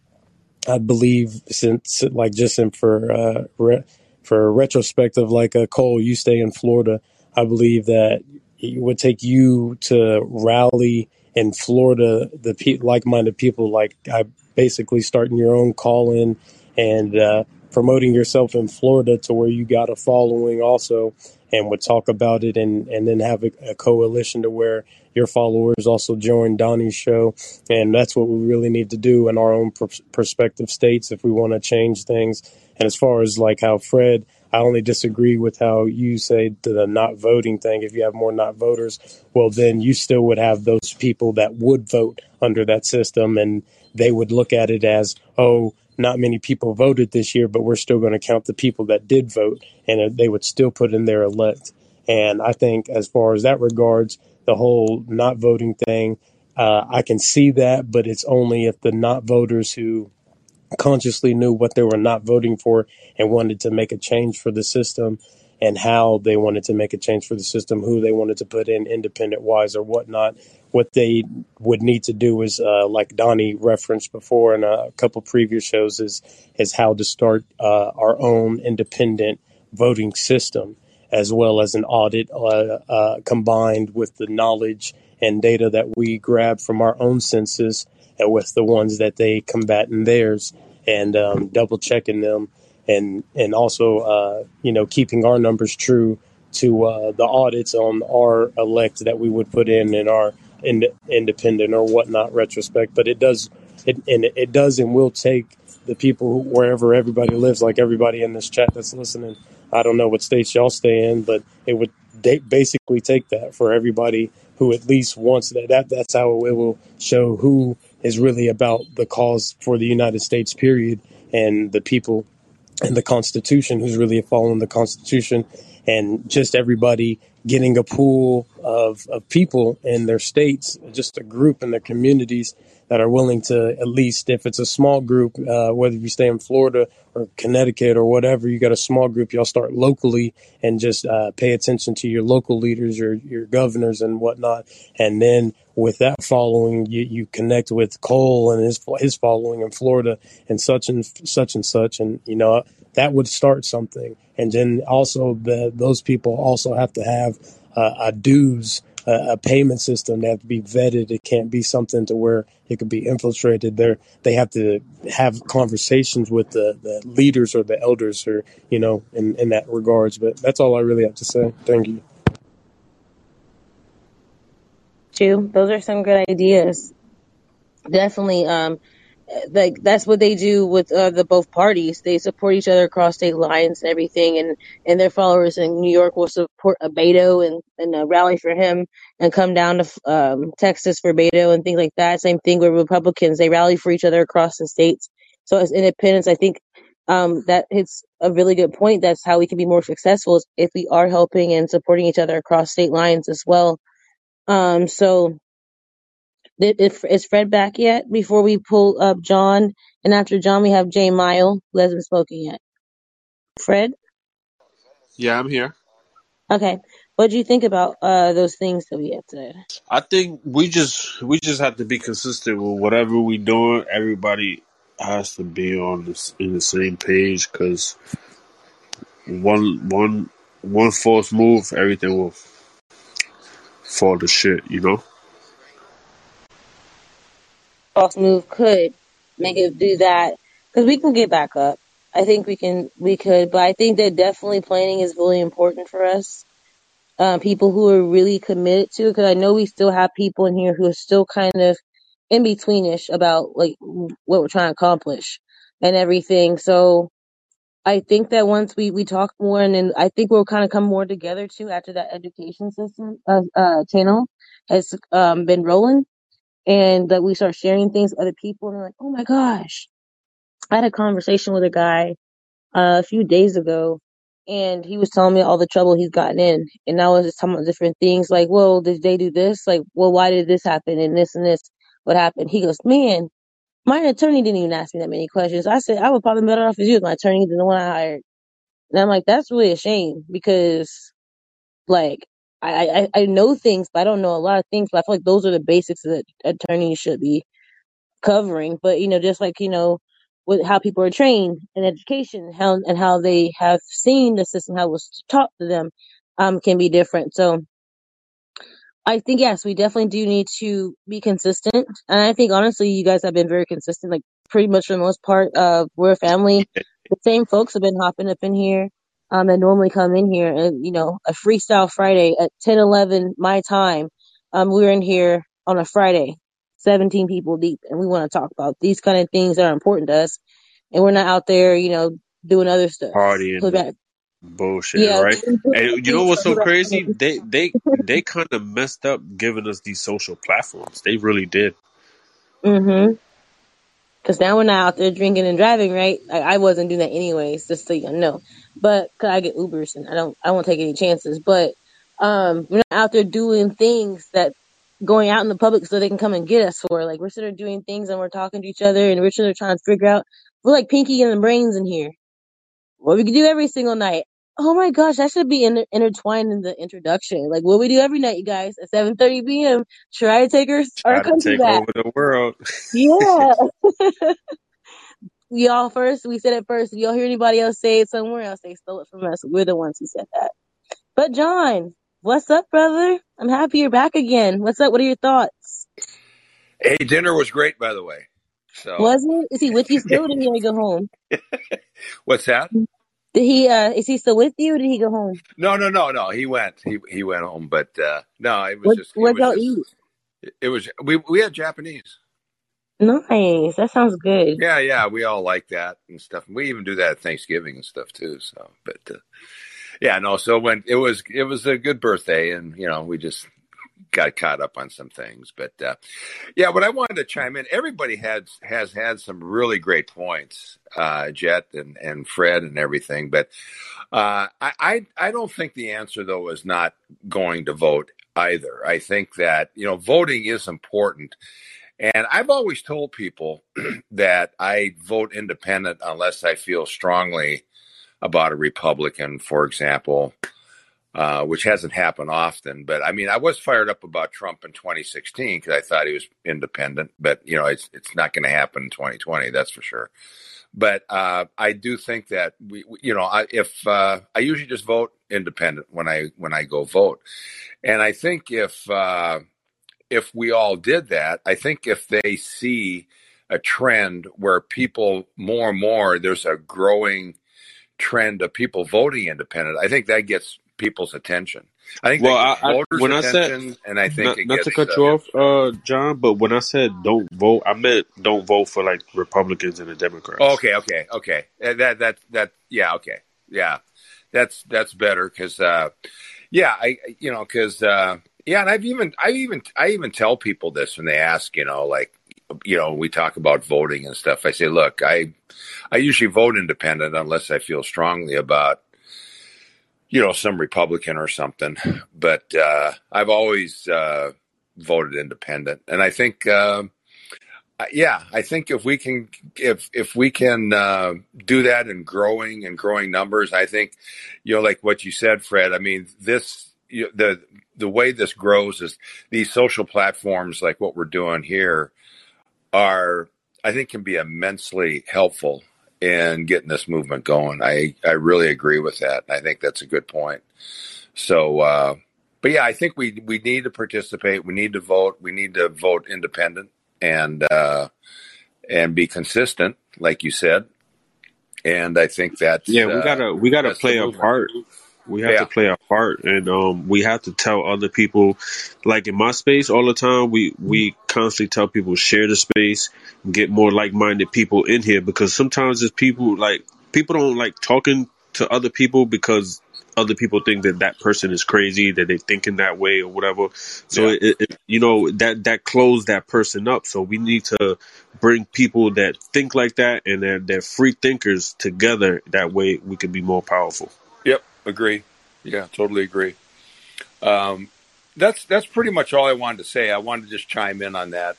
I believe since like just in for uh, re- for a retrospective, like a Cole, you stay in Florida. I believe that it would take you to rally in Florida the pe- like-minded people, like I basically starting your own call-in and uh, promoting yourself in Florida to where you got a following also, and would talk about it and and then have a, a coalition to where your followers also join Donnie's show and that's what we really need to do in our own pers- perspective states if we want to change things. And as far as like how Fred, I only disagree with how you say the not voting thing. If you have more not voters, well, then you still would have those people that would vote under that system, and they would look at it as, oh, not many people voted this year, but we're still going to count the people that did vote, and they would still put in their elect. And I think, as far as that regards, the whole not voting thing, uh, I can see that, but it's only if the not voters who consciously knew what they were not voting for and wanted to make a change for the system and how they wanted to make a change for the system, who they wanted to put in independent wise or whatnot. What they would need to do is, uh, like Donnie referenced before in a couple previous shows, is is how to start uh, our own independent voting system, as well as an audit uh, uh, combined with the knowledge and data that we grab from our own census with the ones that they combat in theirs and um, double checking them and and also uh, you know keeping our numbers true to uh, the audits on our elect that we would put in in our ind- independent or whatnot retrospect. But it does it and it does and will take the people who, wherever everybody lives like everybody in this chat that's listening. I don't know what states y'all stay in but it would da- basically take that for everybody who at least wants that, that that's how it will show who is really about the cause for the united states period and the people and the Constitution, who's really following the Constitution, and just everybody getting a pool of, of people in their states, just a group in their communities that are willing to at least, if it's a small group, uh, whether you stay in Florida or Connecticut or whatever, you got a small group, y'all start locally and just uh, pay attention to your local leaders, your your governors and whatnot, and then with that following, you, you connect with Cole and his his following in Florida and such and such and such, and you know that would start something. And then also the those people also have to have uh, a dues a, payment system. They have to be vetted. It can't be something to where it could be infiltrated. They they have to have conversations with the, the leaders or the elders, or you know, in in that regards. But that's all I really have to say. Thank you. Too. Those are some good ideas. Definitely. Um, like that's what they do with uh, the both parties. They support each other across state lines and everything, and and their followers in New York will support a Beto and and uh, rally for him, and come down to um, Texas for Beto and things like that. Same thing with Republicans; they rally for each other across the states. So as independents, I think um, that hits a really good point. That's how we can be more successful if we are helping and supporting each other across state lines as well. Um, so is, is Fred back yet? Before we pull up John, and after John, we have Jay Mile, who hasn't spoken yet. Fred? Yeah, I'm here. Okay. What do you think about uh, those things that we have today? I think we just we just have to be consistent with whatever we doing. Everybody has to be on this in the same page because one one one false move, everything will fall to shit. You know. False move could make it do that because we can get back up. I think we can, we could, but I think that definitely planning is really important for us. Uh, people who are really committed to it, because I know we still have people in here who are still kind of in betweenish about like what we're trying to accomplish and everything. So I think that once we we talk more, and then I think we'll kind of come more together too after that education system uh, uh channel has um been rolling, and that we start sharing things with other people, and they're like, oh my gosh, I had a conversation with a guy uh, a few days ago, and he was telling me all the trouble he's gotten in, and I was just talking about different things, like, well, did they do this? Like, well, why did this happen? And this and this, what happened? He goes, man, my attorney didn't even ask me that many questions. I said, I would probably better off as you as my attorney than the one I hired. And I'm like, that's really a shame because, like, I, I, I know things, but I don't know a lot of things. But I feel like those are the basics that attorneys should be covering. But you know, just like you know, with how people are trained in education, how and how they have seen the system, how it was taught to them, um, can be different. So I think yes, we definitely do need to be consistent, and I think honestly, you guys have been very consistent. Like pretty much for the most part, uh, we're a family. [laughs] The same folks have been hopping up in here. Um, that normally come in here and, you know, a freestyle Friday at 10, 11 my time. Um, we're in here on a Friday 17 people deep and we want to talk about these kind of things that are important to us and we're not out there you know doing other stuff Partying, Put back- bullshit, yeah right? And you know what's so crazy? They they [laughs] they kind of messed up giving us these social platforms. They really did. mm-hmm because now we're not out there drinking and driving right I, I wasn't doing that anyways just so you know but cause i get ubers and i don't i won't take any chances but um we're not out there doing things that going out in the public so they can come and get us for like we're sitting there doing things and we're talking to each other and we're sitting there trying to figure out we're like pinky and the brains in here what we can do every single night. Oh my gosh, that should be inter- intertwined in the introduction. Like what we do every night, you guys, at 7:30 p.m. Try to take our, our Try to country take back. over the world. Yeah. [laughs] [laughs] y'all first, we said it first. If y'all hear anybody else say it somewhere else, they stole it from us. We're the ones who said that. But John, what's up, brother? I'm happy you're back again. What's up? What are your thoughts? Hey, dinner was great, by the way. So, Was it? Is he with you still? Or did he [laughs] go home? what's that? Did he? uh Is he still with you? Or did he go home? No, no, no, no. He went. He he went home, but uh no, it was What? just. What y'all eat? It was. We we had Japanese. Nice. That sounds good. Yeah, yeah. We all like that and stuff. We even do that at Thanksgiving and stuff too. So, but uh, yeah, no. So when it was, it was a good birthday, and you know, we just got caught up on some things. But uh, yeah, what I wanted to chime in, everybody has has had some really great points, uh, Jet and and Fred and everything. But uh, I, I I don't think the answer though is not going to vote either. I think that you know voting is important. And I've always told people [clears throat] that I vote independent unless I feel strongly about a Republican, for example, uh, which hasn't happened often. But I mean, I was fired up about Trump in 2016 because I thought he was independent. But you know, it's it's not going to happen in 2020, that's for sure. But uh, I do think that we, we- you know, I, if uh, I usually just vote independent when I when I go vote, and I think if uh, if we all did that, I think if they see a trend where people more and more, there's a growing trend of people voting independent. I think that gets people's attention. I think Well, I, I voters' when I said attention, and I think not not to cut Uh, you off, uh, John, but when I said don't vote, I meant don't vote for like Republicans and the Democrats. oh, okay, okay, okay. Uh, That that that yeah, okay, yeah. That's that's better because uh, yeah, I you know because uh, yeah, and I've even I even I even tell people this when they ask, you know, like you know we talk about voting and stuff. I say, look, I I usually vote independent unless I feel strongly about you know some Republican or something. But uh, I've always uh, voted independent, and I think. Uh, yeah, I think if we can, if if we can uh, do that in growing and growing numbers, I think, you know, like what you said, Fred. I mean, this you, the the way this grows is these social platforms, like what we're doing here, are I think can be immensely helpful in getting this movement going. I I really agree with that. I think that's a good point. So, uh, but yeah, I think we we need to participate. We need to vote. We need to vote independent and uh, and be consistent, like you said. And I think that Yeah, we uh, gotta we gotta play a part. We have Yeah, to play a part, and um, we have to tell other people. Like in my space, all the time, we we constantly tell people share the space, get more like minded people in here because sometimes it's people like people don't like talking to other people because other people think that that person is crazy, that they think in that way or whatever. So yeah, it, it you know that that closed that person up. So we need to bring people that think like that and that they're free thinkers together. That way we can be more powerful. Agree. Yeah, totally agree. Um, that's that's pretty much all I wanted to say. I wanted to just chime in on that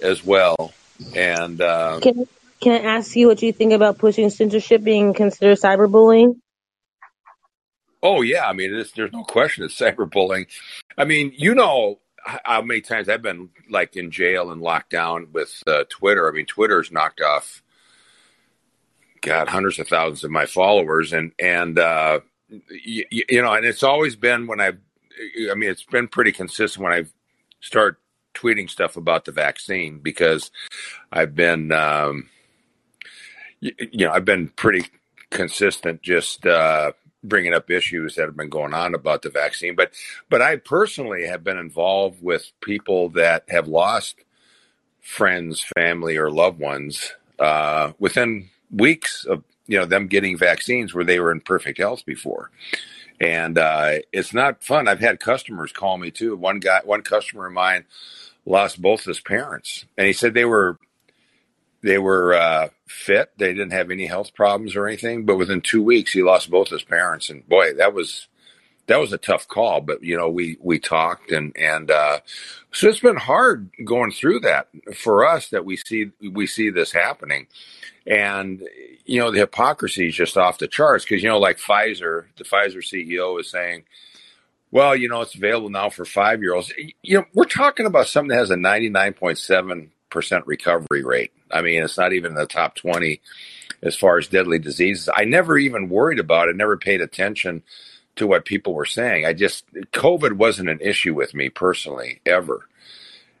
as well. And uh, Can can I ask you what you think about pushing censorship being considered cyberbullying? oh yeah, I mean, it's, there's no question it's [laughs] cyberbullying. I mean, you know how many times I've been like in jail and locked down with uh, Twitter. I mean, Twitter's knocked off God hundreds of thousands of my followers, and and uh, you, you know, and it's always been when I've, I mean, it's been pretty consistent when I've started tweeting stuff about the vaccine because I've been, um, you, you know, I've been pretty consistent just uh, bringing up issues that have been going on about the vaccine. But, but I personally have been involved with people that have lost friends, family, or loved ones uh, within weeks of you know them getting vaccines where they were in perfect health before and uh, it's not fun. I've had customers call me too. One guy, one customer of mine, lost both his parents, and he said they were they were uh, fit. They didn't have any health problems or anything. But within two weeks, he lost both his parents, and boy, that was that was a tough call. But you know, we we talked, and and uh, so it's been hard going through that for us that we see we see this happening. And you know the hypocrisy is just off the charts because you know like pfizer the pfizer ceo is saying well you know it's available now for five year olds you know we're talking about something that has a 99.7% recovery rate. I mean it's not even in the top 20 as far as deadly diseases. I never even worried about it never paid attention to what people were saying i just covid wasn't an issue with me personally ever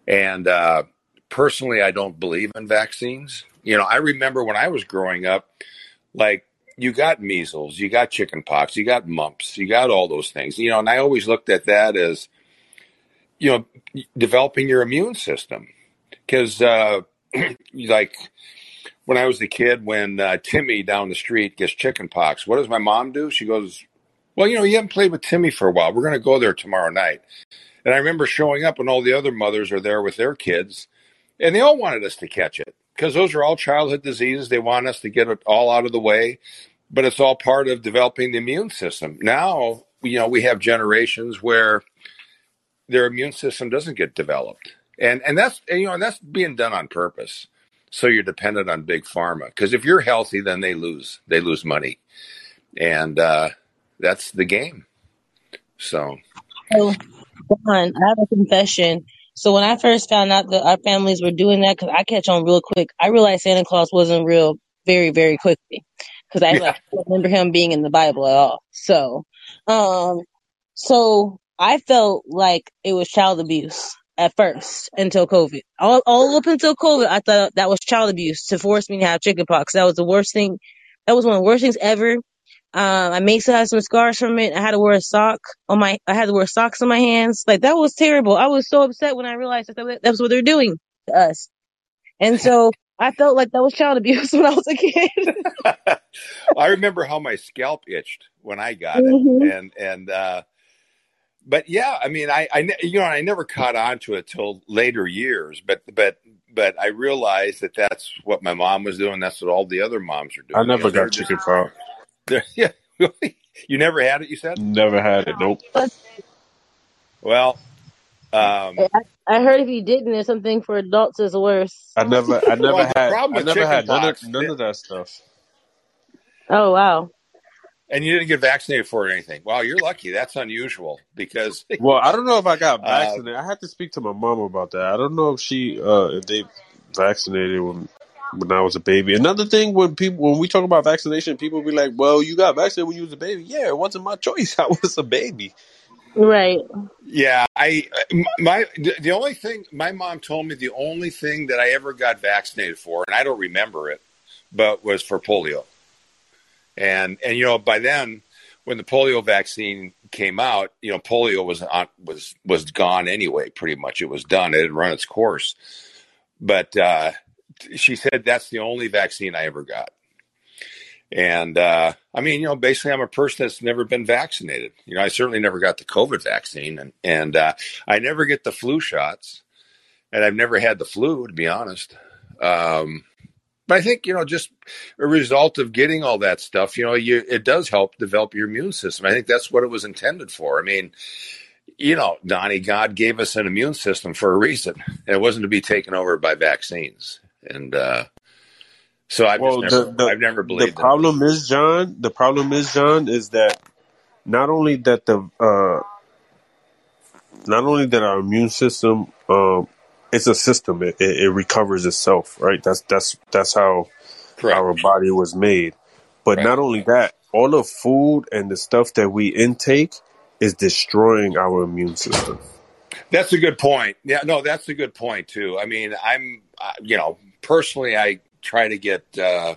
and uh, personally, I don't believe in vaccines. You know, I remember when I was growing up, like you got measles, you got chicken pox, you got mumps, you got all those things. You know, and I always looked at that as, you know, developing your immune system. Because, uh, [clears throat] like, when I was a kid, when uh, Timmy down the street gets chicken pox, what does my mom do? She goes, Well, you know, you haven't played with Timmy for a while. We're going to go there tomorrow night. And I remember showing up, and all the other mothers are there with their kids, and they all wanted us to catch it because those are all childhood diseases. They want us to get it all out of the way, but it's all part of developing the immune system. Now, you know, we have generations where their immune system doesn't get developed, and and that's and, you know, and that's being done on purpose. So you're dependent on big pharma because if you're healthy, then they lose they lose money, and uh, that's the game. So I have a confession. So when I first found out that our families were doing that, because I catch on real quick, I realized Santa Claus wasn't real very, very quickly because I Yeah. like remember him being in the Bible at all. So, um, so I felt like it was child abuse at first until COVID. All, all up until COVID, I thought that was child abuse to force me to have chickenpox. That was the worst thing. That was one of the worst things ever. Um, I may still have some scars from it. I had to wear a sock on my, I had to wear socks on my hands. Like that was terrible. I was so upset when I realized that that was what they're doing to us. And so I felt like that was child abuse [laughs] when I was a kid. [laughs] [laughs] I remember how my scalp itched when I got it, and and uh, but yeah, I mean, I, I you know I never caught on to it till later years, but but but I realized that that's what my mom was doing. That's what all the other moms are doing. I You never know, got just- chicken pox. They're- [laughs] Yeah, [laughs] you never had it. You said. Never had it. Nope. Well, um, I, I heard if you didn't, there's something for adults is worse. I never. I never Well, had. I never had none of none of that stuff. Oh wow. and you didn't get vaccinated for it or anything. Wow, you're lucky. That's unusual because [laughs] Well, I don't know if I got Uh, vaccinated. I had to speak to my mom about that. I don't know if she uh if they vaccinated when when I was a baby. Another thing when people when we talk about vaccination, people be like, "Well, you got vaccinated when you was a baby." Yeah, it wasn't my choice. [laughs] I was a baby. Right. Yeah, I my the only thing my mom told me the only thing that I ever got vaccinated for, and I don't remember it, but was for polio. And and you know by then, when the polio vaccine came out, you know polio was on, was was gone anyway. Pretty much, it was done. It had run its course. But uh, she said that's the only vaccine I ever got. And uh, I mean, you know, basically, I'm a person that's never been vaccinated. You know, I certainly never got the COVID vaccine, and and uh, I never get the flu shots, and I've never had the flu, to be honest. Um, but I think you know, just a result of getting all that stuff, you know, you it does help develop your immune system. I think that's what it was intended for. I mean, you know, Donnie, God gave us an immune system for a reason, it wasn't to be taken over by vaccines. And uh, so I've Well, just never, the- the- I've never believed it. problem is, John. The problem is, John, is that not only that the uh, not only that our immune system, um, it's a system. It, it, it recovers itself, right? That's that's that's how Correct. our body was made. But Right. not only that, all the food and the stuff that we intake is destroying our immune system. That's a good point. Yeah, no, that's a good point too. I mean, I'm, uh, you know, personally, I try to get, uh,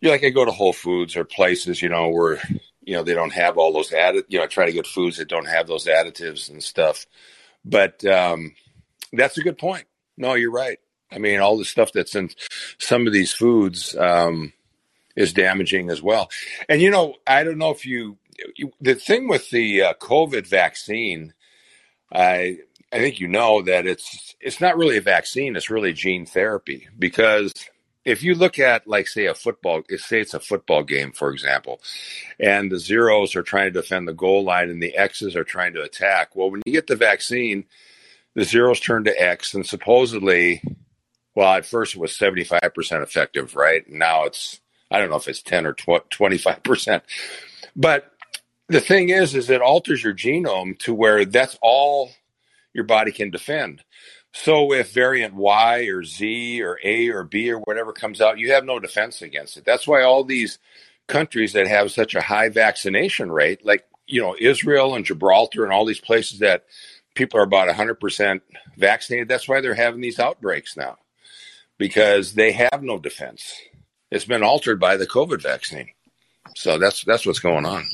you know, like I go to Whole Foods or places, you know, where, you know, they don't have all those added, you know, I try to get foods that don't have those additives and stuff. But um, that's a good point. No, you're right. I mean, all the stuff that's in some of these foods um, is damaging as well. And you know, I don't know if you, you the thing with the uh, COVID vaccine. I I think you know that it's it's not really a vaccine; it's really gene therapy. Because if you look at, like, say, a football, say it's a football game, for example, and the zeros are trying to defend the goal line and the X's are trying to attack. Well, when you get the vaccine, the zeros turn to X, and supposedly, well, at first it was seventy five percent effective, right? Now it's I don't know if it's ten or twenty five percent, but the thing is, is it alters your genome to where that's all your body can defend. So if variant Y or Z or A or B or whatever comes out, you have no defense against it. That's why all these countries that have such a high vaccination rate, like you know Israel and Gibraltar and all these places that people are about 100% vaccinated, that's why they're having these outbreaks now because they have no defense. It's been altered by the COVID vaccine. So that's that's what's going on.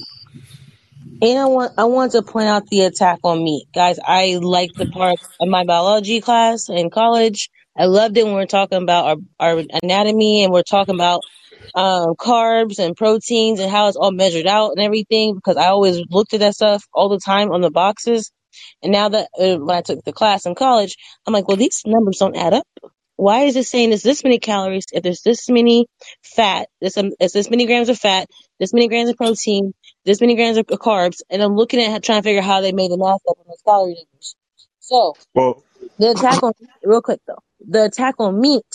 And I want I want to point out the attack on meat, guys. I liked the part of my biology class in college. I loved it when we are talking about our, our anatomy and we're talking about um, carbs and proteins and how it's all measured out and everything. Because I always looked at that stuff all the time on the boxes. And now that uh, when I took the class in college, I'm like, well, these numbers don't add up. Why is it saying there's this many calories if there's this many fat, this um, it's this many grams of fat, this many grams of protein, this many grams of carbs, and I'm looking at trying to figure out how they made the math up on those calorie numbers. So Well, the attack on real quick though, the attack on meat.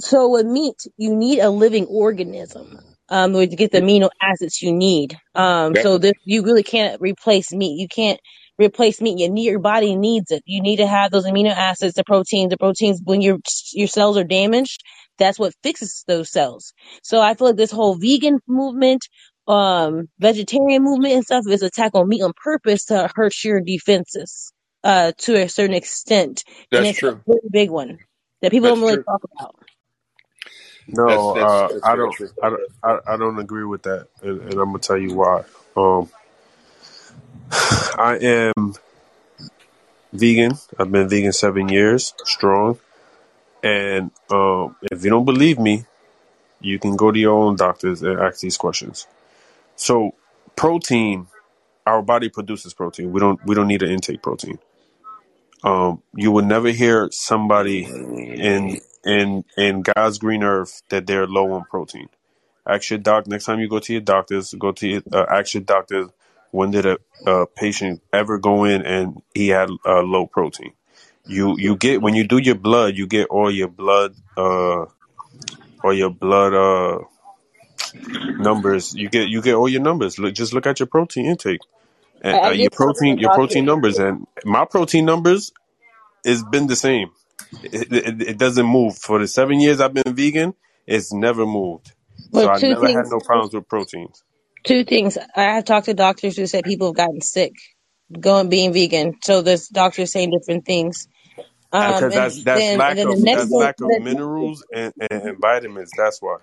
So with meat, you need a living organism um to get the amino acids you need. Um, Yep. so this you really can't replace meat. You can't replace meat. You need your body needs it. You need to have those amino acids, the proteins. The proteins when your your cells are damaged, that's what fixes those cells. So I feel like this whole vegan movement, um, vegetarian movement and stuff is attack on meat on purpose to hurt your defenses, uh, to a certain extent. And That's it's a true. big one that people That's don't really true. talk about. No, That's that's uh, that's I don't. I, don't- I, I don't agree with that, and, and I'm gonna tell you why. Um, [sighs] I am vegan. I've been vegan seven years strong, and um, if you don't believe me, you can go to your own doctors and ask these questions. So, protein, our body produces protein. We don't. We don't need to intake protein. Um, you will never hear somebody in in in God's green earth that they're low on protein. Ask your doc next time you go to your doctors. Go to your, uh, ask your doctor when did a, a patient ever go in and he had uh, low protein. You you get when you do your blood, you get all your blood uh or your blood uh numbers. You get you get all your numbers. Look, just look at your protein intake and uh, your did talk to protein your doctor. protein numbers and my protein numbers has been the same. It, it, it doesn't move for the seven years I've been vegan. It's never moved. So I two never had no problems with proteins. Two things. I have talked to doctors who said people have gotten sick going being vegan. So there's doctors saying different things. Um, because and that's that's then lack then of the that's lack of minerals and, and, and vitamins. That's why.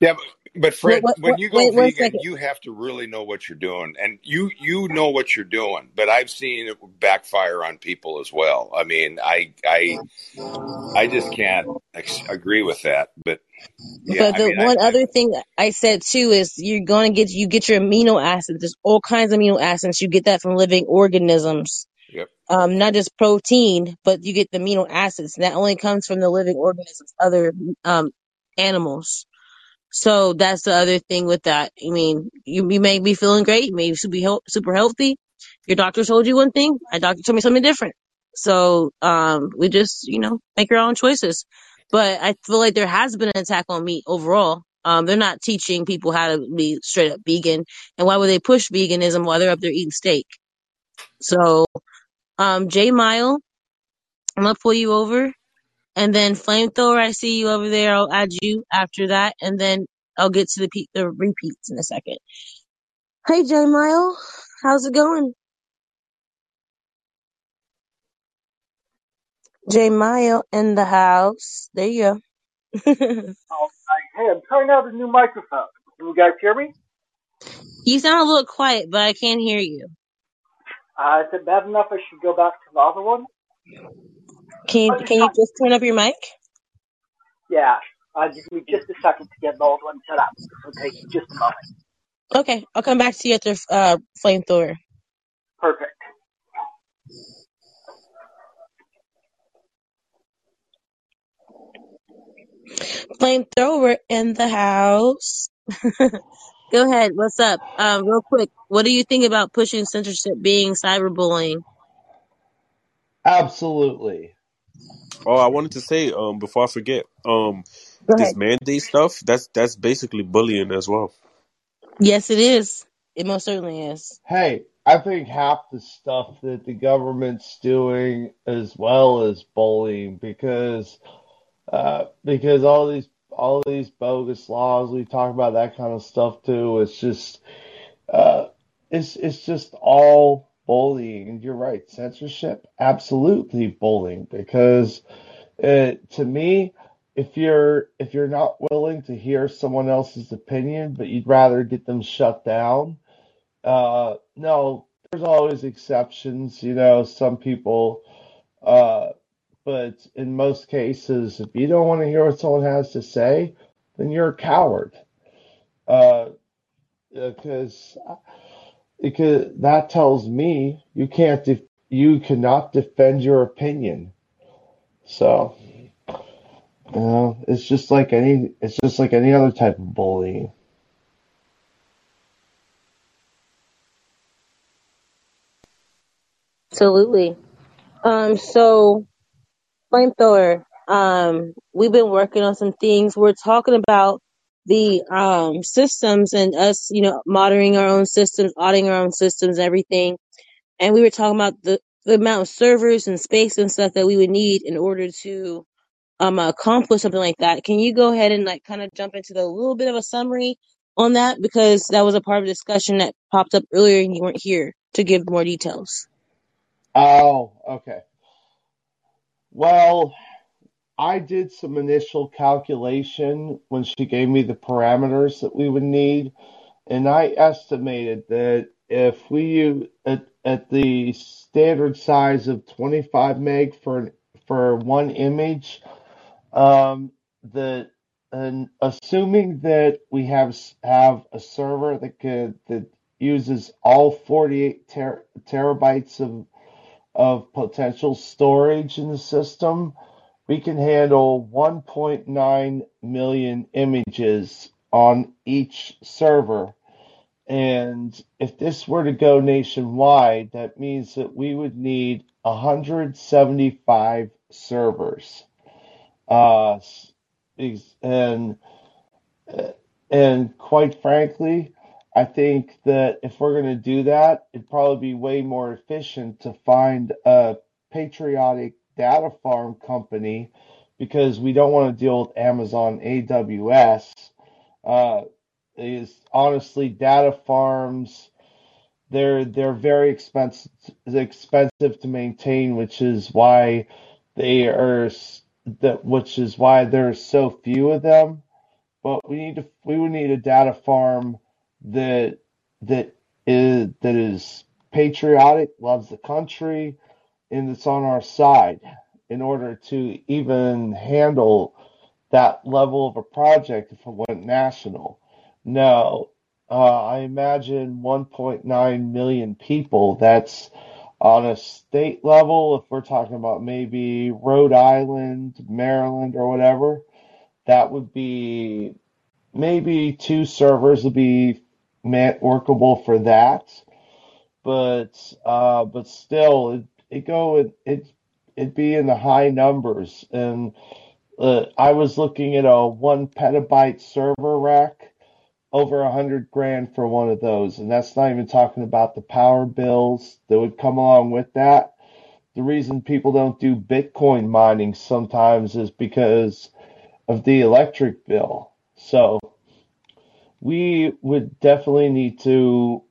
Yeah, but, Fred, wait, when you go wait vegan, you have to really know what you're doing, and you you know what you're doing. But I've seen it backfire on people as well. I mean, I I I just can't ex- agree with that. But yeah, But I the mean, one I other thing I said too is you're going to get you get your amino acids. There's all kinds of amino acids. You get that from living organisms. yep. Um, not just protein, but you get the amino acids. And that only comes from the living organisms, other um animals. So that's the other thing with that. I mean, you, you may be feeling great, you may be super, super healthy. Your doctor told you one thing, my doctor told me something different. So, um, we just, you know, make our own choices. But I feel like there has been an attack on meat overall. Um, they're not teaching people how to be straight up vegan. And why would they push veganism while they're up there eating steak? So, um, J Mile, I'm gonna pull you over. And then flamethrower, I see you over there. I'll add you after that, and then I'll get to the pe- the repeats in a second. Hey, J Mile, how's it going? J Mile in the house. There you go. [laughs] All right. Hey, I'm trying out a new microphone. Can you guys hear me? you sound a little quiet, but I can't hear you. Uh, is it bad enough I should go back to the other one? Can you just can you just turn up your mic? Yeah. Uh, give me just a second to get the old one set up. It'll just a moment. Okay, I'll come back to you after uh, flamethrower. Perfect. Flamethrower in the house. [laughs] Go ahead. What's up? Um, real quick, what do you think about pushing censorship being cyberbullying? Absolutely. Oh, I wanted to say um before I forget um Go this ahead. mandate stuff. That's that's basically bullying as well. Yes, it is. It most certainly is. Hey, I think half the stuff that the government's doing as well as bullying because uh, because all these all these bogus laws we talk about that kind of stuff too. It's just uh, it's it's just all bullying. You're right, censorship, absolutely bullying because uh, to me, if you're if you're not willing to hear someone else's opinion, but you'd rather get them shut down, uh, no, there's always exceptions. You know, some people, uh, but in most cases, if you don't want to hear what someone has to say, then you're a coward. Uh, because that tells me you can't you cannot defend your opinion. So. You know, it's just like any it's just like any other type of bullying. Absolutely. Um, so flamethrower. Um, we've been working on some things. We're talking about the um systems and us, you know, monitoring our own systems, auditing our own systems, everything. And we were talking about the the amount of servers and space and stuff that we would need in order to um accomplish something like that. Can you go ahead and like kind of jump into the little bit of a summary on that because that was a part of the discussion that popped up earlier and you weren't here to give more details. Oh, okay. Well, I did some initial calculation when she gave me the parameters that we would need, and I estimated that if we use at, at the standard size of 25 meg for for one image, um, that and assuming that we have have a server that could that uses all 48 ter- terabytes of of potential storage in the system, we can handle 1.9 million images on each server. And if this were to go nationwide, that means that we would need 175 servers. Uh, and and quite frankly, I think that if we're going to do that, it'd probably be way more efficient to find a patriotic data farm company because we don't want to deal with Amazon AWS. Uh, is honestly data farms they're they're very expensive expensive to maintain, which is why they are that which is why there's so few of them. But we need to we would need a data farm that that is that is patriotic, loves the country, and it's on our side in order to even handle that level of a project if it went national. Now, uh, I imagine 1.9 million people. That's on a state level. If we're talking about maybe Rhode Island, Maryland, or whatever, that would be maybe two servers would be workable for that. But uh, but still, it it go it it it'd be in the high numbers. And uh, I was looking at a one petabyte server rack, over a hundred grand for one of those, and that's not even talking about the power bills that would come along with that. The reason people don't do Bitcoin mining sometimes is because of the electric bill. So we would definitely need to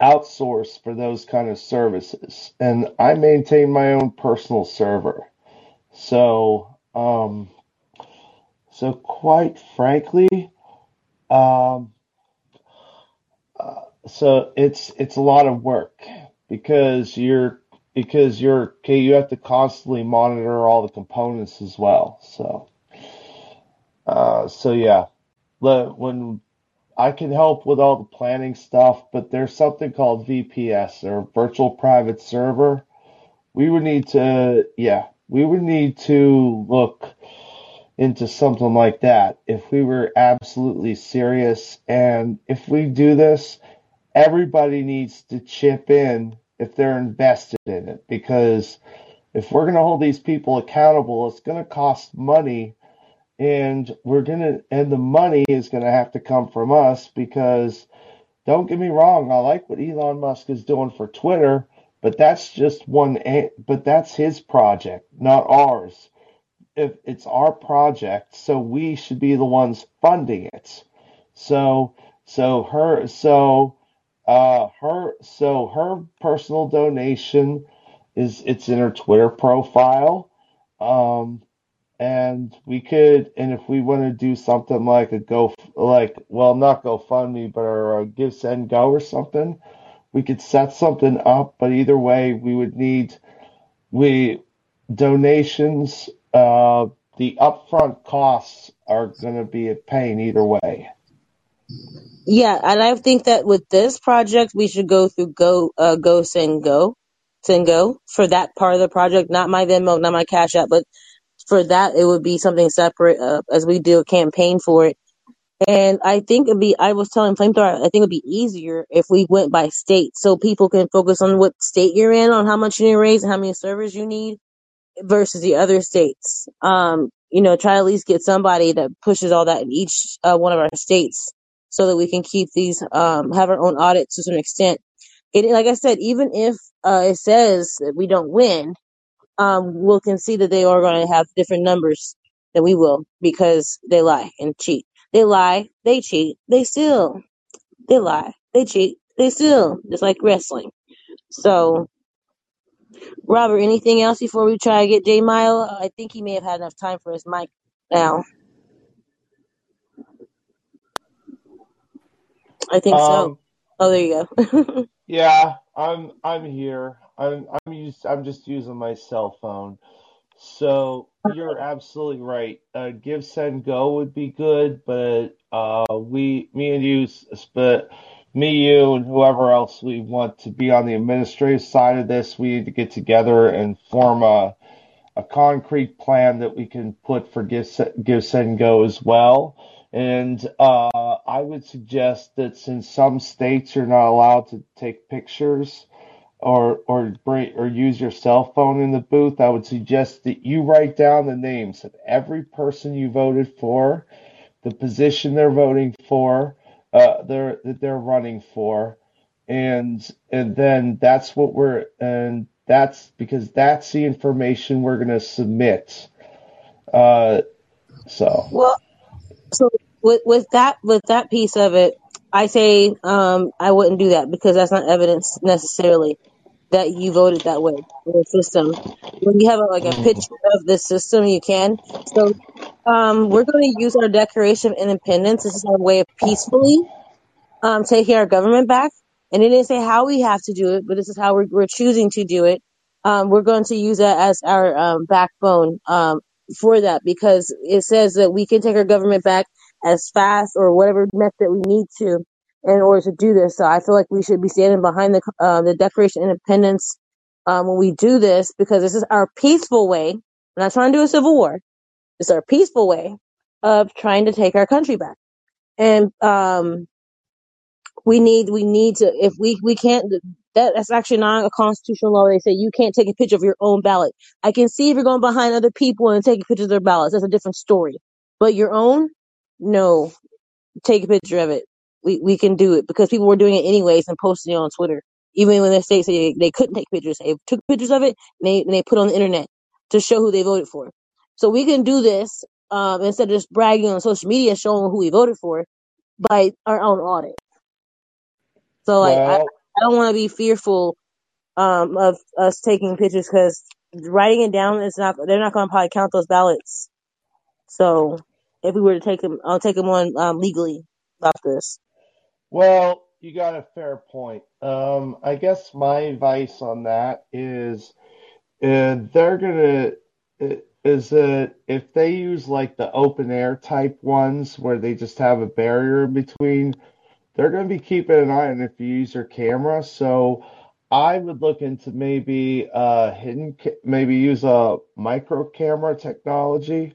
outsource for those kind of services. And I maintain my own personal server. So, um, so quite frankly, um, uh, so it's it's a lot of work because you're because you're okay. You have to constantly monitor all the components as well. So, uh, so yeah, when I can help with all the planning stuff, but there's something called VPS or virtual private server. We would need to, yeah, we would need to look into something like that if we were absolutely serious. And if we do this, everybody needs to chip in if they're invested in it because if we're going to hold these people accountable, it's going to cost money and we're gonna and the money is gonna have to come from us because don't get me wrong, I like what Elon Musk is doing for Twitter, but that's just one but that's his project, not ours. If it's our project, so we should be the ones funding it. So so her so uh her so her personal donation is it's in her Twitter profile. Um and we could and if we want to do something like a go like well not GoFundMe but a Give Send Go or something, we could set something up. But either way, we would need we donations. Uh, the upfront costs are going to be a pain either way. Yeah, and I think that with this project, we should go through Go uh, Go Send Go, Send Go for that part of the project. Not my Venmo, not my Cash App, but for that, it would be something separate uh, as we do a campaign for it. And I think it'd be, I was telling Flamethrower, I think it'd be easier if we went by state so people can focus on what state you're in, on how much you need to raise and how many servers you need versus the other states. Um, you know, try at least get somebody that pushes all that in each uh, one of our states so that we can keep these, um, have our own audits to some extent. It, like I said, even if uh, it says that we don't win, um, will can see that they are going to have different numbers than we will because they lie and cheat. They lie, they cheat, they steal. They lie, they cheat, they steal. Just like wrestling. So, Robert, anything else before we try to get J Mile? I think he may have had enough time for his mic now. I think so. Um, Oh, there you go. [laughs] yeah, I'm I'm here. I'm I'm used I'm just using my cell phone. So you're absolutely right. Uh, give send go would be good, but uh, we me and you, but me, you, and whoever else we want to be on the administrative side of this, we need to get together and form a a concrete plan that we can put for give, give send go as well. And uh, I would suggest that since some states are not allowed to take pictures or or bring or use your cell phone in the booth, I would suggest that you write down the names of every person you voted for, the position they're voting for, uh, they're that they're running for, and and then that's what we're and that's because that's the information we're going to submit. Uh, so well, so with with that with that piece of it, I say um I wouldn't do that because that's not evidence necessarily that you voted that way in the system. When you have a, like a mm, picture of the system, you can. So um, we're going to use our Declaration of Independence. This is our way of peacefully um, taking our government back. And it didn't say how we have to do it, but this is how we're, we're choosing to do it. Um, we're going to use that as our um, backbone um, for that because it says that we can take our government back as fast or whatever method we need to in order to do this. So I feel like we should be standing behind the uh, the Declaration of Independence um, when we do this because this is our peaceful way. We're not trying to do a civil war. It's our peaceful way of trying to take our country back. And um, we need we need to if we we can't that that's actually not a constitutional law they say you can't take a picture of your own ballot i can see if you're going behind other people and taking pictures of their ballots that's a different story but your own no take a picture of it. We we can do it because people were doing it anyways and posting it on twitter. Even when their states say they, they couldn't take pictures they took pictures of it and they and they put it on the internet to show who they voted for. So we can do this um instead of just bragging on social media showing who we voted for by our own audit. So like I, I don't want to be fearful um of us taking pictures because writing it down is not they're not going to probably count those ballots. So if we were to take them, I'll take them on um, legally about this. well, you got a fair point. Um, I guess my advice on that is And they're gonna is that if they use like the open air type ones where they just have a barrier in between, they're gonna be keeping an eye on if you use your camera. So I would look into maybe uh hidden maybe use a micro camera technology,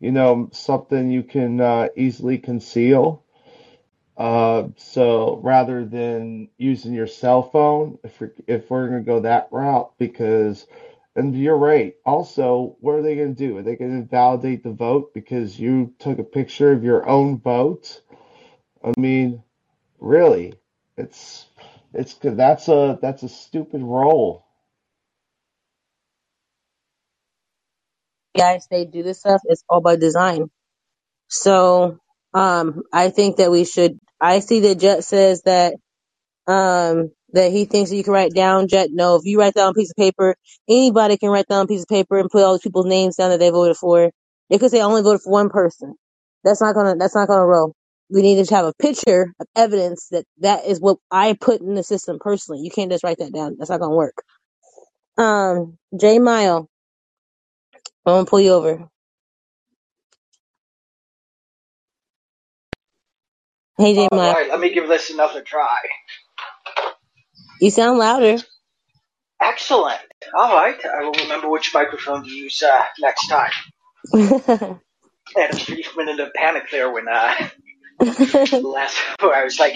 you know, something you can uh, easily conceal. Uh, so rather than using your cell phone, if we're, if we're going to go that route, because, and you're right. Also, what are they going to do? Are they going to invalidate the vote because you took a picture of your own vote? I mean, really, it's it's that's a that's a stupid role. Guys, they do this stuff. It's all by design. So um, I think that we should. I see that Jet says that um that he thinks that you can write down jet no if you write down a piece of paper anybody can write down a piece of paper and put all these people's names down that they voted for they could say i only voted for one person that's not gonna that's not gonna roll we need to have a picture of evidence that that is what i put in the system personally you can't just write that down that's not gonna work um j mile i'm gonna pull you over hey j All right, let me give this another try. you sound louder Excellent. All right, I will remember which microphone to use uh, next time. that I had a brief minute of panic there when uh, [laughs] last where [laughs] I was like,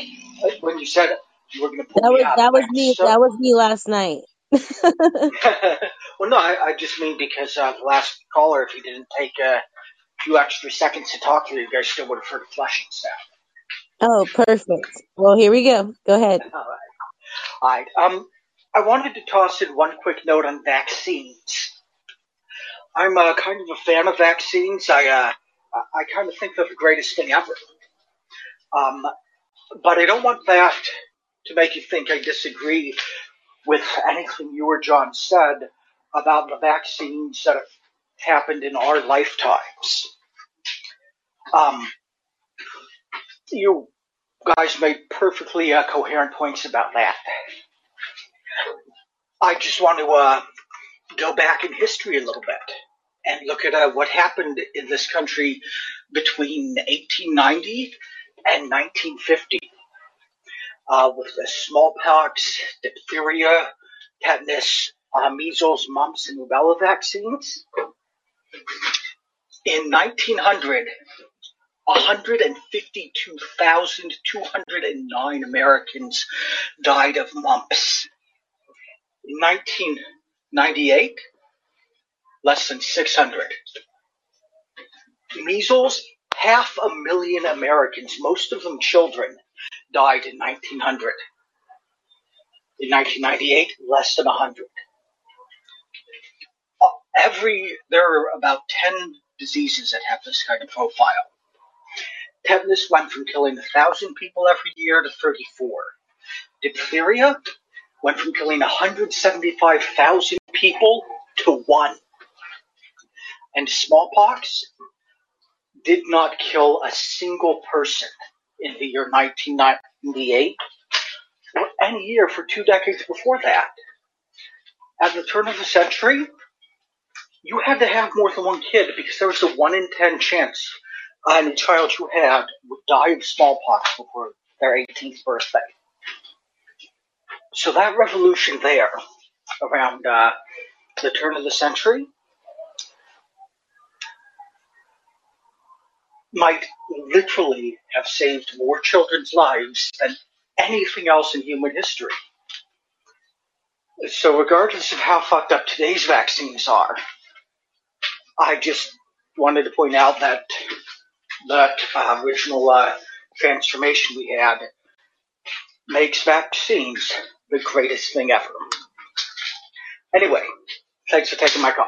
when you said you were going to pull me was out, that I'm was like, me so. that was me last night [laughs] well, no, I, I just mean because uh, the last caller, if he didn't take a few extra seconds to talk to you, you guys still would have heard a flushing stuff. Oh, perfect. Well, here we go. Go ahead. All right. All right. Um, I wanted to toss in one quick note on vaccines. I'm uh, kind of a fan of vaccines. I uh, I kind of think they're the greatest thing ever. Um, but I don't want that to make you think I disagree with anything you or John said about the vaccines that have happened in our lifetimes. Um, you guys made perfectly uh, coherent points about that. I just want to uh, go back in history a little bit and look at uh, what happened in this country between 1890 and 1950 uh, with the smallpox, diphtheria, tetanus, uh, measles, mumps, and rubella vaccines. In 1900, 152,209 Americans died of mumps. In 1998, less than 600. Measles, half a million Americans, most of them children, died in 1900. In 1998, less than 100. Uh, every, there are about 10 diseases that have this kind of profile. Tetanus went from killing 1,000 people every year to 34. Diphtheria went from killing 175,000 people to one. And smallpox did not kill a single person in the year 1998 or any year for two decades before that. At the turn of the century, you had to have more than one kid because there was a 1 in 10 chance any child you had would die of smallpox before their 18th birthday. So that revolution there, around uh, the turn of the century, might literally have saved more children's lives than anything else in human history. So regardless of how fucked up today's vaccines are, I just wanted to point out that that uh, original uh, transformation we had makes vaccines the greatest thing ever. Anyway, thanks for taking my call.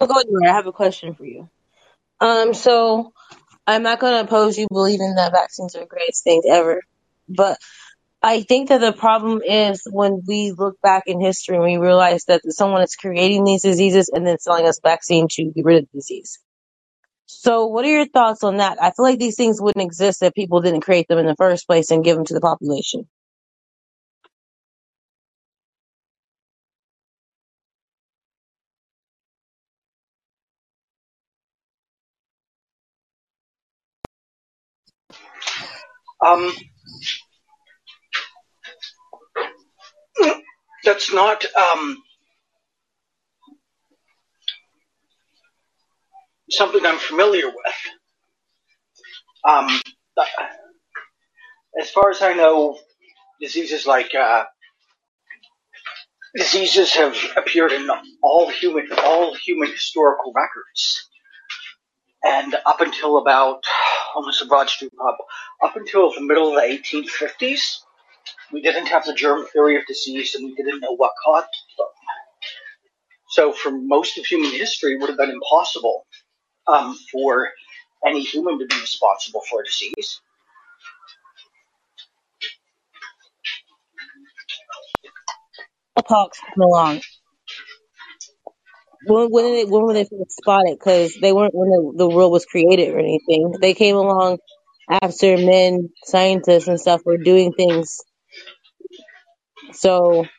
I'll go anywhere. I have a question for you. Um, so I'm not going to oppose you believing that vaccines are the greatest things ever, but I think that the problem is when we look back in history and we realize that someone is creating these diseases and then selling us vaccine to get rid of the disease. So, what are your thoughts on that? I feel like these things wouldn't exist if people didn't create them in the first place and give them to the population. Um, that's not um, something I'm familiar with. Um, as far as I know, diseases like uh, diseases have appeared in all human all human historical records, and up until about almost a Broad Street pump, up until the middle of the 1850s, we didn't have the germ theory of disease, and we didn't know what caused them. So, for most of human history, it would have been impossible um, for any human to be responsible for a disease. Smallpox came along. When, when, did they, when were they first spotted? Because they weren't when the, the world was created or anything. They came along after men, scientists, and stuff were doing things. So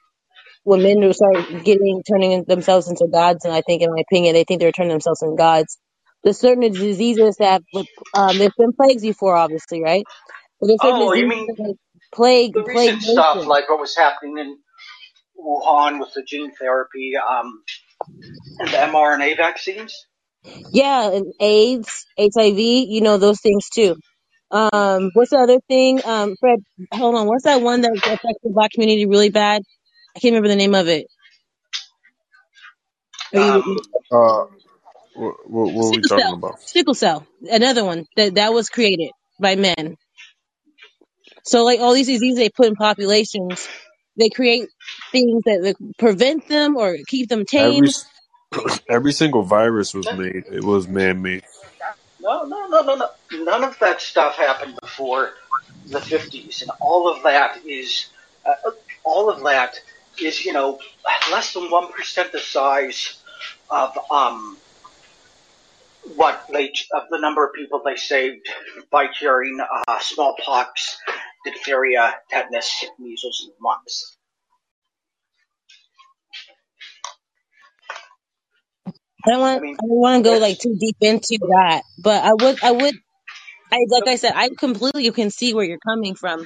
when men start getting turning themselves into gods, and I think, in my opinion, they think they're turning themselves into gods. There's certain diseases that um, there's been plagues before, obviously, right? But there's certain Oh, you mean like, plague the plague recent stuff, like what was happening in Wuhan with the gene therapy um, and the mRNA vaccines? Yeah, and AIDS, HIV, you know those things too. Um, what's the other thing? Um, Fred, hold on. What's that one that affects the black community really bad? I can't remember the name of it. Are you Um, Uh, what, what, what are we sickle talking cell? about? Sickle cell. Another one that that was created by men. So like all these diseases they put in populations they create things that that prevent them or keep them Every tame. [clears throat] every single virus was made. It was man made. No, no, no, no, no. None of that stuff happened before the 50s, and all of that is, uh, all of that is, you know, less than 1% the size of, um, what they, of the number of people they saved by curing, uh, smallpox, diphtheria, tetanus, measles, and mumps. I don't want I mean, I don't want to go like too deep into that, but I would I would I like I said I completely can see where you're coming from.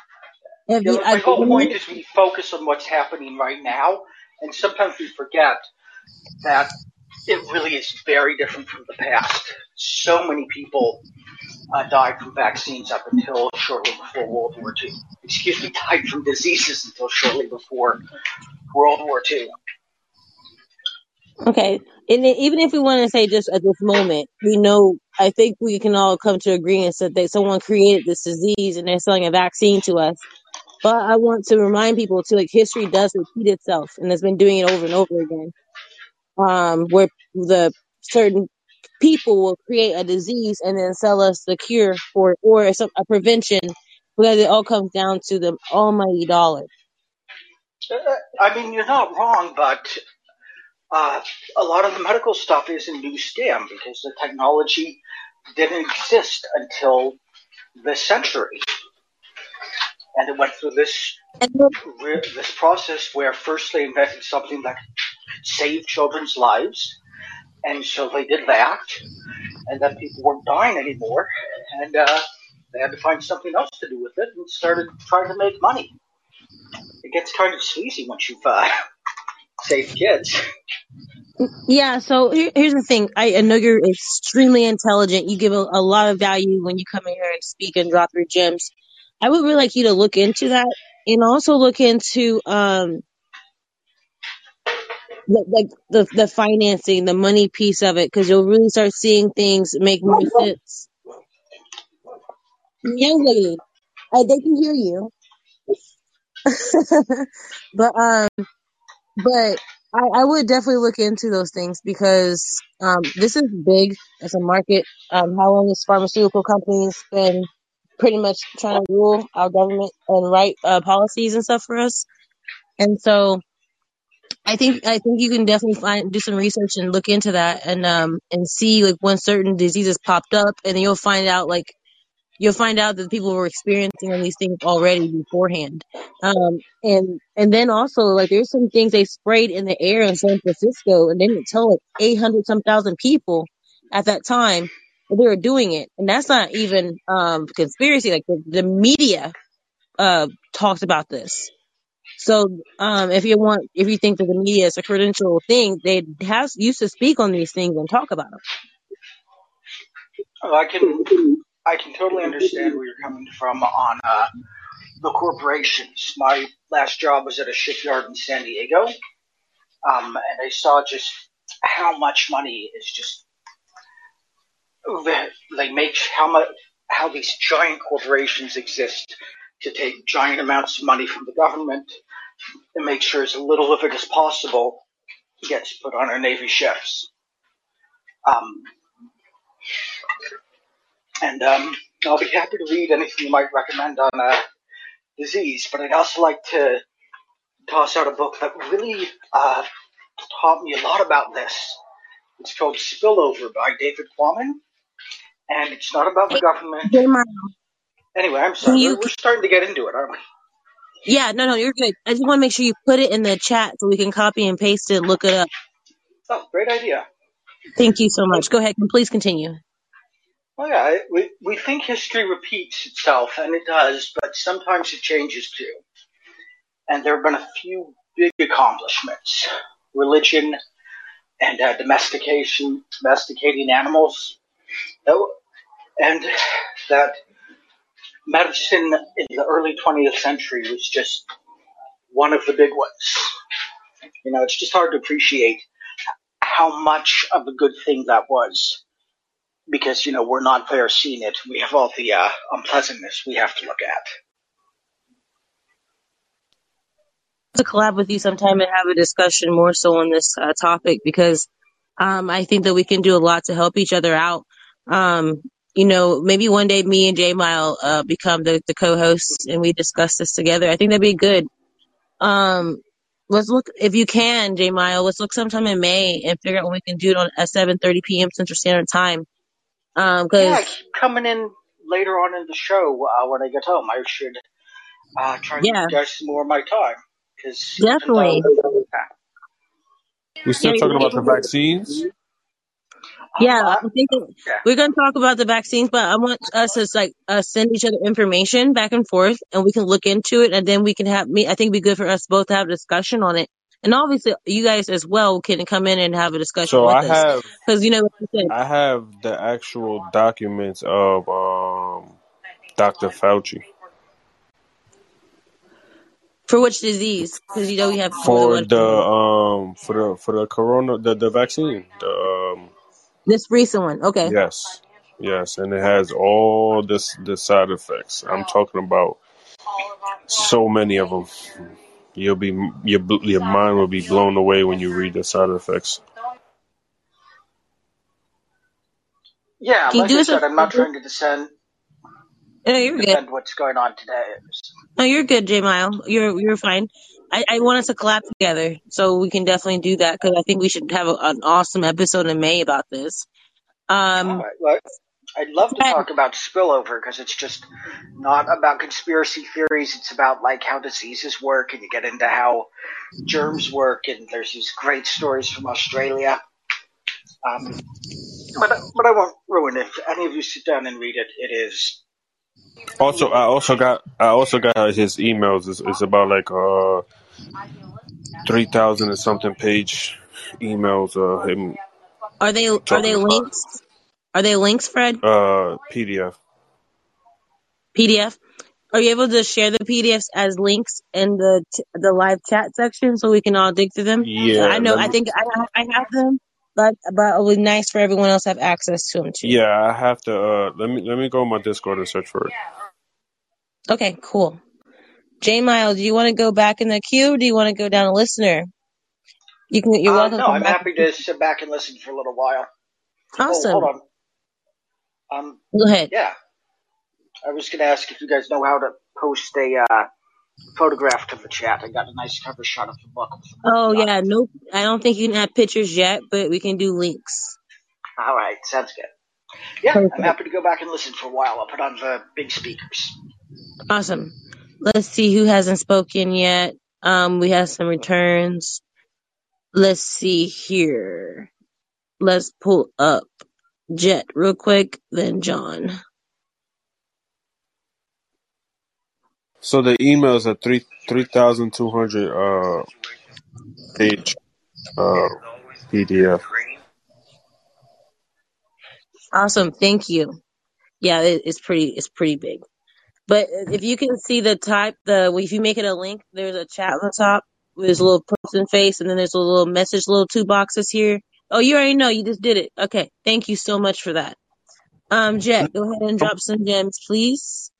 You, I, my whole point is we focus on what's happening right now, and sometimes we forget that it really is very different from the past. So many people uh, died from vaccines up until shortly before World War II. Excuse me, died from diseases until shortly before World War II. Okay. And even if we want to say just at this moment, we know, I think we can all come to agreement that they, someone created this disease and they're selling a vaccine to us. But I want to remind people too, like history does repeat itself and it's been doing it over and over again. Um, where the certain people will create a disease and then sell us the cure for it or some, a prevention because it all comes down to the almighty dollar. Uh, I mean, you're not wrong, but uh, a lot of the medical stuff is a new scam because the technology didn't exist until this century. And it went through this And then- re- this process where first they invented something that could save children's lives, and so they did that, and then people weren't dying anymore, and uh, they had to find something else to do with it, and started trying to make money. It gets kind of sleazy once you've uh, [laughs] saved kids. Yeah, so here's the thing. I, know you're extremely intelligent. You give a, a lot of value when you come in here and speak and drop your gems. I would really like you to look into that and also look into um the like the, the financing, the money piece of it, because you'll really start seeing things make more sense. Young lady, uh, they can hear you, [laughs] but um, but I, I would definitely look into those things because um, this is big as a market. Um, how long has pharmaceutical companies been pretty much trying to rule our government and write uh, policies and stuff for us? And so I think I think you can definitely find do some research and look into that and um and see like when certain diseases popped up and then you'll find out like you'll find out that people were experiencing these things already beforehand. Um, and and then also like there's some things they sprayed in the air in San Francisco, and they didn't tell like 800 some thousand people at that time that they were doing it, and that's not even um conspiracy. Like the, the media uh talks about this. So um, if you want, if you think that the media is a credential thing, they have used to speak on these things and talk about them. Oh, I can I can totally understand where you're coming from on uh, the corporations. My last job was at a shipyard in San Diego, um, and I saw just how much money is just they make how much how these giant corporations exist to take giant amounts of money from the government and make sure as little of it as possible gets put on our navy ships. Um, and um, I'll be happy to read anything you might recommend on uh, disease, but I'd also like to toss out a book that really uh, taught me a lot about this. It's called Spillover by David Quammen, and it's not about the government. Anyway, I'm sorry. We're, we're starting to get into it, aren't we? Yeah, no, no, you're good. I just want to make sure you put it in the chat so we can copy and paste it, look it up. Oh, great idea. Thank you so much. Go ahead and please continue. Well, yeah, we, we think history repeats itself, and it does, but sometimes it changes too. And there have been a few big accomplishments. Religion and uh, domestication, domesticating animals. Oh, And that medicine in the early 20th century was just one of the big ones. You know, it's just hard to appreciate how much of a good thing that was because, you know, we're not there seeing it. We have all the uh, unpleasantness we have to look at. to collab with you sometime and have a discussion more so on this uh, topic because um, I think that we can do a lot to help each other out. Um, you know, maybe one day me and J Mile uh, become the, the co-hosts and we discuss this together. I think that'd be good. Um, let's look if you can, J Mile. Let's look sometime in May and figure out when we can do it on at seven thirty p.m. Central Standard Time. Um, Yeah, because keep coming in later on in the show uh, when I get home. I should uh, try and yeah, give you some more of my time because definitely. We Yeah, still talking about the we- vaccines. Yeah, I I, think yeah, we're going to talk about the vaccines, but I want us to like uh, send each other information back and forth, and we can look into it, and then we can have me. I think it'd be good for us both to have a discussion on it, and obviously you guys as well can come in and have a discussion So with I us, have because you know, you I have the actual documents of um, Dr. Fauci for which disease? Because you know we have for the um for the for the corona the, the vaccine. The um This recent one, okay. yes. Yes, and it has all this the side effects. I'm talking about so many of them. You'll be your your mind will be blown away when you read the side effects. yeah. Can you Like I said, I'm not trying to descend No, you're good. what's going on today. No, you're good, J Mile. You're you're fine. I, I want us to collab together, so we can definitely do that because I think we should have a, an awesome episode in May about this. Um, right, look, I'd love to Fred, talk about spillover because it's just not about conspiracy theories. It's about like how diseases work, and you get into how germs work, and there's these great stories from Australia. Um, but but I won't ruin it. If any of you sit down and read it, it is Also, I also got I also got his emails. It's, it's about like uh three thousand and something page emails. Uh, him are they are they about links? Are they links, Fred? uh PDF. PDF? Are you able to share the PDFs as links in the t- the live chat section so we can all dig through them? Yeah, I know. let I think I I have them, but but it would be nice for everyone else to have access to them too. Yeah, I have to. Uh, let me let me go on my Discord and search for it. Okay, cool. J Mile, do you want to go back in the queue? Or do you want to go down a listener? You can. You're Uh, welcome to no, I'm back. happy to sit back and listen for a little while. Oh, hold Awesome. on. Um, Go ahead. yeah, I was going to ask if you guys know how to post a uh, photograph to the chat. I got a nice cover shot of the book. Oh yeah, it. nope. I don't think you can add pictures yet, but we can do links. All right, sounds good. Yeah, I'm happy to go back and listen for a while. I'll put on the big speakers. Awesome. Let's see who hasn't spoken yet. Um, we have some returns. Let's see here. Let's pull up Jet real quick, then John. So the emails are three three thousand two hundred uh page uh PDF. Awesome. Thank you. Yeah, it, it's pretty. It's pretty big. But if you can see the type, the if you make it a link, there's a chat on the top. There's a little person face, and then there's a little message, little two boxes here. Oh, you already know. You just did it. Okay. Thank you so much for that. Um, Jack, go ahead and drop some gems, please.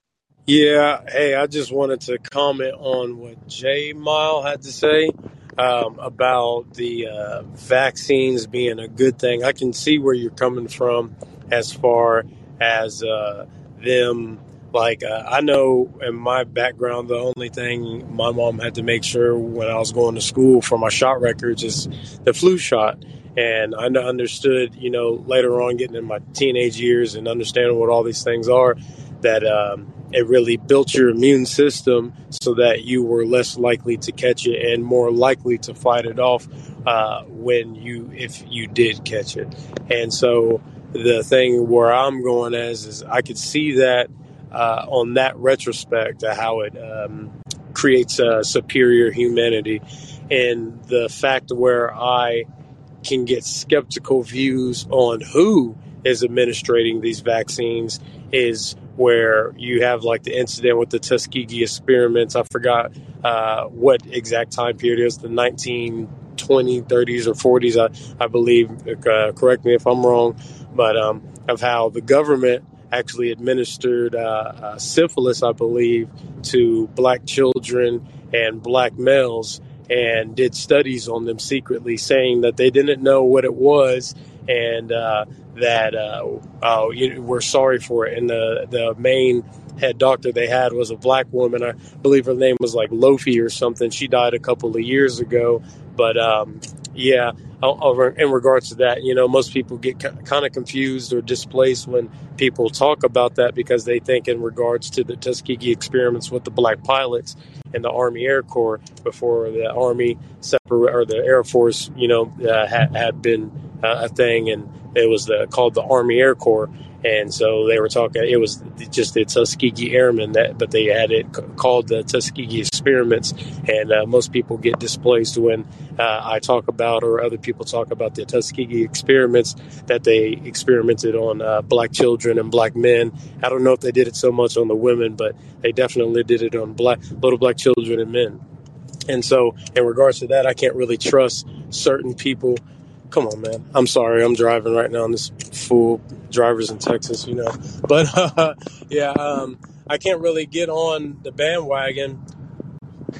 Yeah, hey, I just wanted to comment on what Jay Mile had to say um, about the uh, vaccines being a good thing. I can see where you're coming from as far as uh, them. Like, uh, I know in my background, the only thing my mom had to make sure when I was going to school for my shot records is the flu shot. And I understood, you know, later on getting in my teenage years and understanding what all these things are, that um, it really built your immune system so that you were less likely to catch it and more likely to fight it off uh, when you if you did catch it. And so the thing where I'm going as is I could see that uh, on that retrospect how it um, creates a superior humanity and the fact where I can get skeptical views on who is administrating these vaccines is where you have like the incident with the Tuskegee experiments. I forgot uh, what exact time period it is, the 1920s, 30s, or 40s, I, I believe. Uh, correct me if I'm wrong, but um, of how the government actually administered uh, uh, syphilis, I believe, to black children and black males and did studies on them secretly, saying that they didn't know what it was and uh, that uh, uh, you we're sorry for it. And the the main head doctor they had was a black woman. I believe her name was like Lofi or something. She died a couple of years ago. But um, yeah, over in regards to that, you know, most people get kind of confused or displaced when people talk about that because they think in regards to the Tuskegee experiments with the black pilots and the Army Air Corps before the Army separate or the Air Force, you know, uh, had, had been uh, a thing, and it was the, called the Army Air Corps. And so they were talking. It was just the Tuskegee Airmen that, but they had it called the Tuskegee Experiments. And uh, most people get displaced when uh, I talk about, or other people talk about the Tuskegee Experiments that they experimented on uh, black children and black men. I don't know if they did it so much on the women, but they definitely did it on black little black children and men. And so, in regards to that, I can't really trust certain people come on, man. I'm sorry, I'm driving right now, and this fool drivers in Texas, you know. [laughs] But uh, [laughs] yeah, um, I can't really get on the bandwagon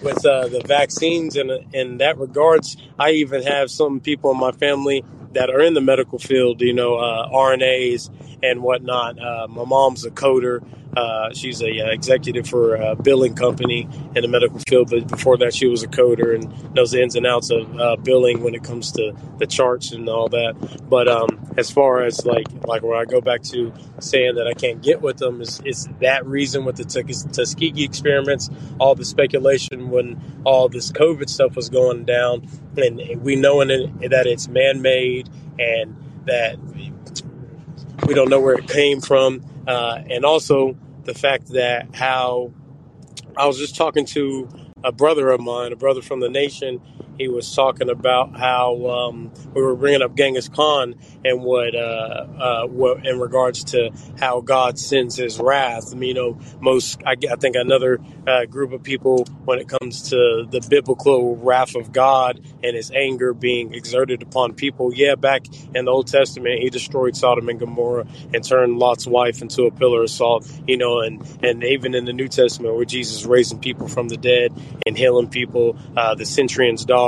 with uh, the vaccines. And in that regards, I even have some people in my family that are in the medical field, you know, uh, RNAs and whatnot. Uh, my mom's a coder. Uh, she's a uh, executive for a billing company in the medical field, but before that, she was a coder and knows the ins and outs of uh, billing when it comes to the charts and all that. But um, as far as like like where I go back to saying that I can't get with them is, that reason with the Tuskegee experiments, all the speculation when all this COVID stuff was going down, and we knowing that it's man made and that we don't know where it came from, uh, and also the fact that how I was just talking to a brother of mine, a brother from the nation. He was talking about how um, we were bringing up Genghis Khan and what, uh, uh, what in regards to how God sends His wrath. I mean, you know, most I, I think another uh, group of people when it comes to the biblical wrath of God and His anger being exerted upon people. Yeah, back in the Old Testament, He destroyed Sodom and Gomorrah and turned Lot's wife into a pillar of salt. You know, and and even in the New Testament, where Jesus raising people from the dead and healing people, uh, the centurion's daughter,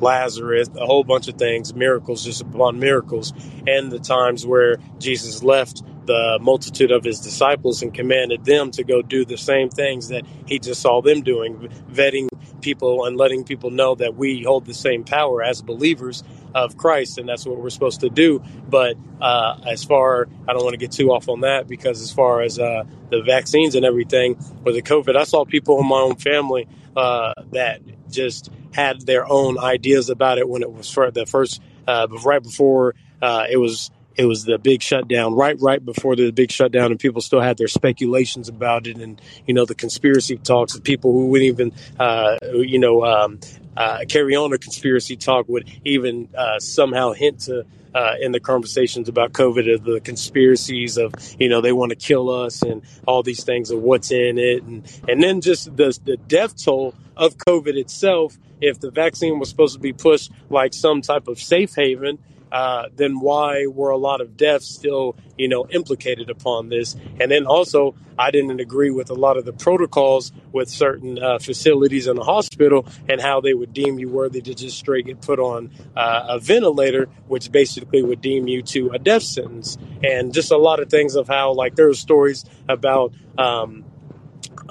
Lazarus, a whole bunch of things, miracles just upon miracles, and the times where Jesus left the multitude of his disciples and commanded them to go do the same things that he just saw them doing, vetting people and letting people know that we hold the same power as believers of Christ, and that's what we're supposed to do. But uh, as far, I don't want to get too off on that because as far as uh, the vaccines and everything with the COVID, I saw people in my own family uh, that just had their own ideas about it when it was for the first, uh, right before uh, it was it was the big shutdown right right before the big shutdown and people still had their speculations about it and you know the conspiracy talks of people who wouldn't even uh, you know um, uh, carry on a conspiracy talk would even uh, somehow hint to uh, in the conversations about COVID of the conspiracies of you know they want to kill us and all these things of what's in it and and then just the the death toll of COVID itself. If the vaccine was supposed to be pushed like some type of safe haven, uh, then why were a lot of deaths still, you know, implicated upon this? And then also, I didn't agree with a lot of the protocols with certain uh, facilities in the hospital and how they would deem you worthy to just straight get put on uh, a ventilator, which basically would deem you to a death sentence. And just a lot of things of how, like, there were stories about. Um,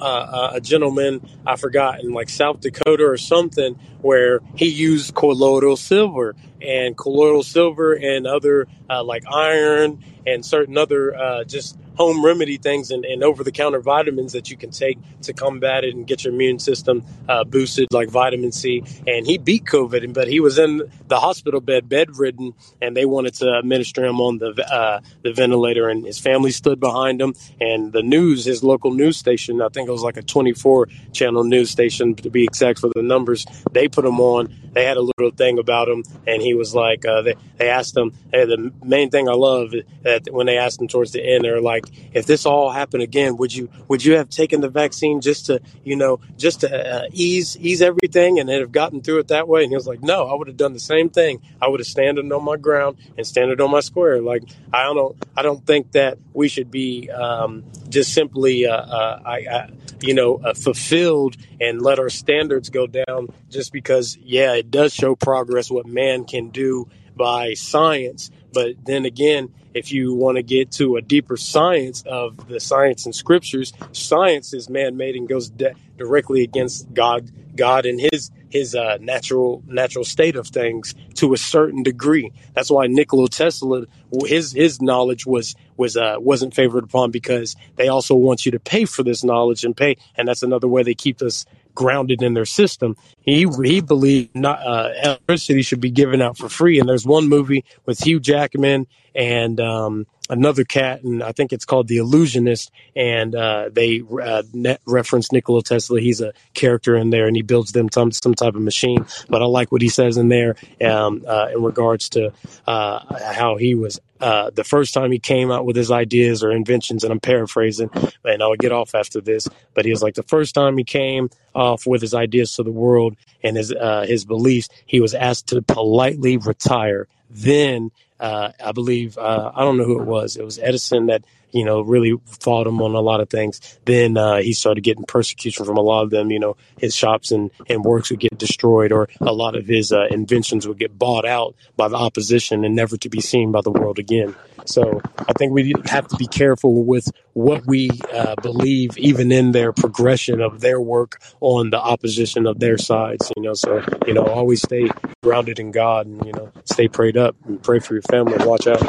uh, a gentleman I forgot in like South Dakota or something where he used colloidal silver and colloidal silver and other uh, like iron and certain other uh, just home remedy things and, and over the counter vitamins that you can take to combat it and get your immune system uh, boosted, like vitamin C. And he beat COVID, but he was in the hospital bed, bedridden, and they wanted to administer him on the uh, the ventilator. And his family stood behind him. And the news, his local news station, I think it was like a 24 channel news station to be exact for the numbers, they put him on. They had a little thing about him, and he was like, uh, they, they asked him, hey, the main thing I love that when they asked him towards the end, they're like, if this all happened again, would you would you have taken the vaccine just to you know just to uh, ease ease everything and have gotten through it that way? And he was like, no, I would have done the same thing. I would have standed on my ground and standed on my square. Like I don't I don't think that we should be um, just simply uh, uh, I, I you know, uh, fulfilled and let our standards go down just because, yeah, it does show progress what man can do by science. But then again, if you want to get to a deeper science of the science and scriptures, science is man-made and goes de- directly against God, God and His His uh, natural natural state of things to a certain degree. That's why Nikola Tesla, his his knowledge was was uh, wasn't favored upon because they also want you to pay for this knowledge and pay, and that's another way they keep us grounded in their system. He he believed not uh, electricity should be given out for free. And there's one movie with Hugh Jackman and um, another cat, and I think it's called The Illusionist. And uh, they uh, reference Nikola Tesla. He's a character in there, and he builds them some some type of machine. But I like what he says in there um, uh, in regards to uh, how he was uh, the first time he came out with his ideas or inventions, and I'm paraphrasing, and I'll get off after this, but he was like the first time he came off with his ideas to the world and his uh, his beliefs, he was asked to politely retire. Then uh, I believe uh, I don't know who it was. It was Edison that you know really fought him on a lot of things. Then uh, he started getting persecution from a lot of them. You know, his shops and, and works would get destroyed, or a lot of his uh, inventions would get bought out by the opposition and never to be seen by the world again. So I think we have to be careful with what we uh, believe, even in their progression of their work on the opposition of their sides. You know, so you know, always stay grounded in God, and you know, stay prayed up and pray for your family. Watch out.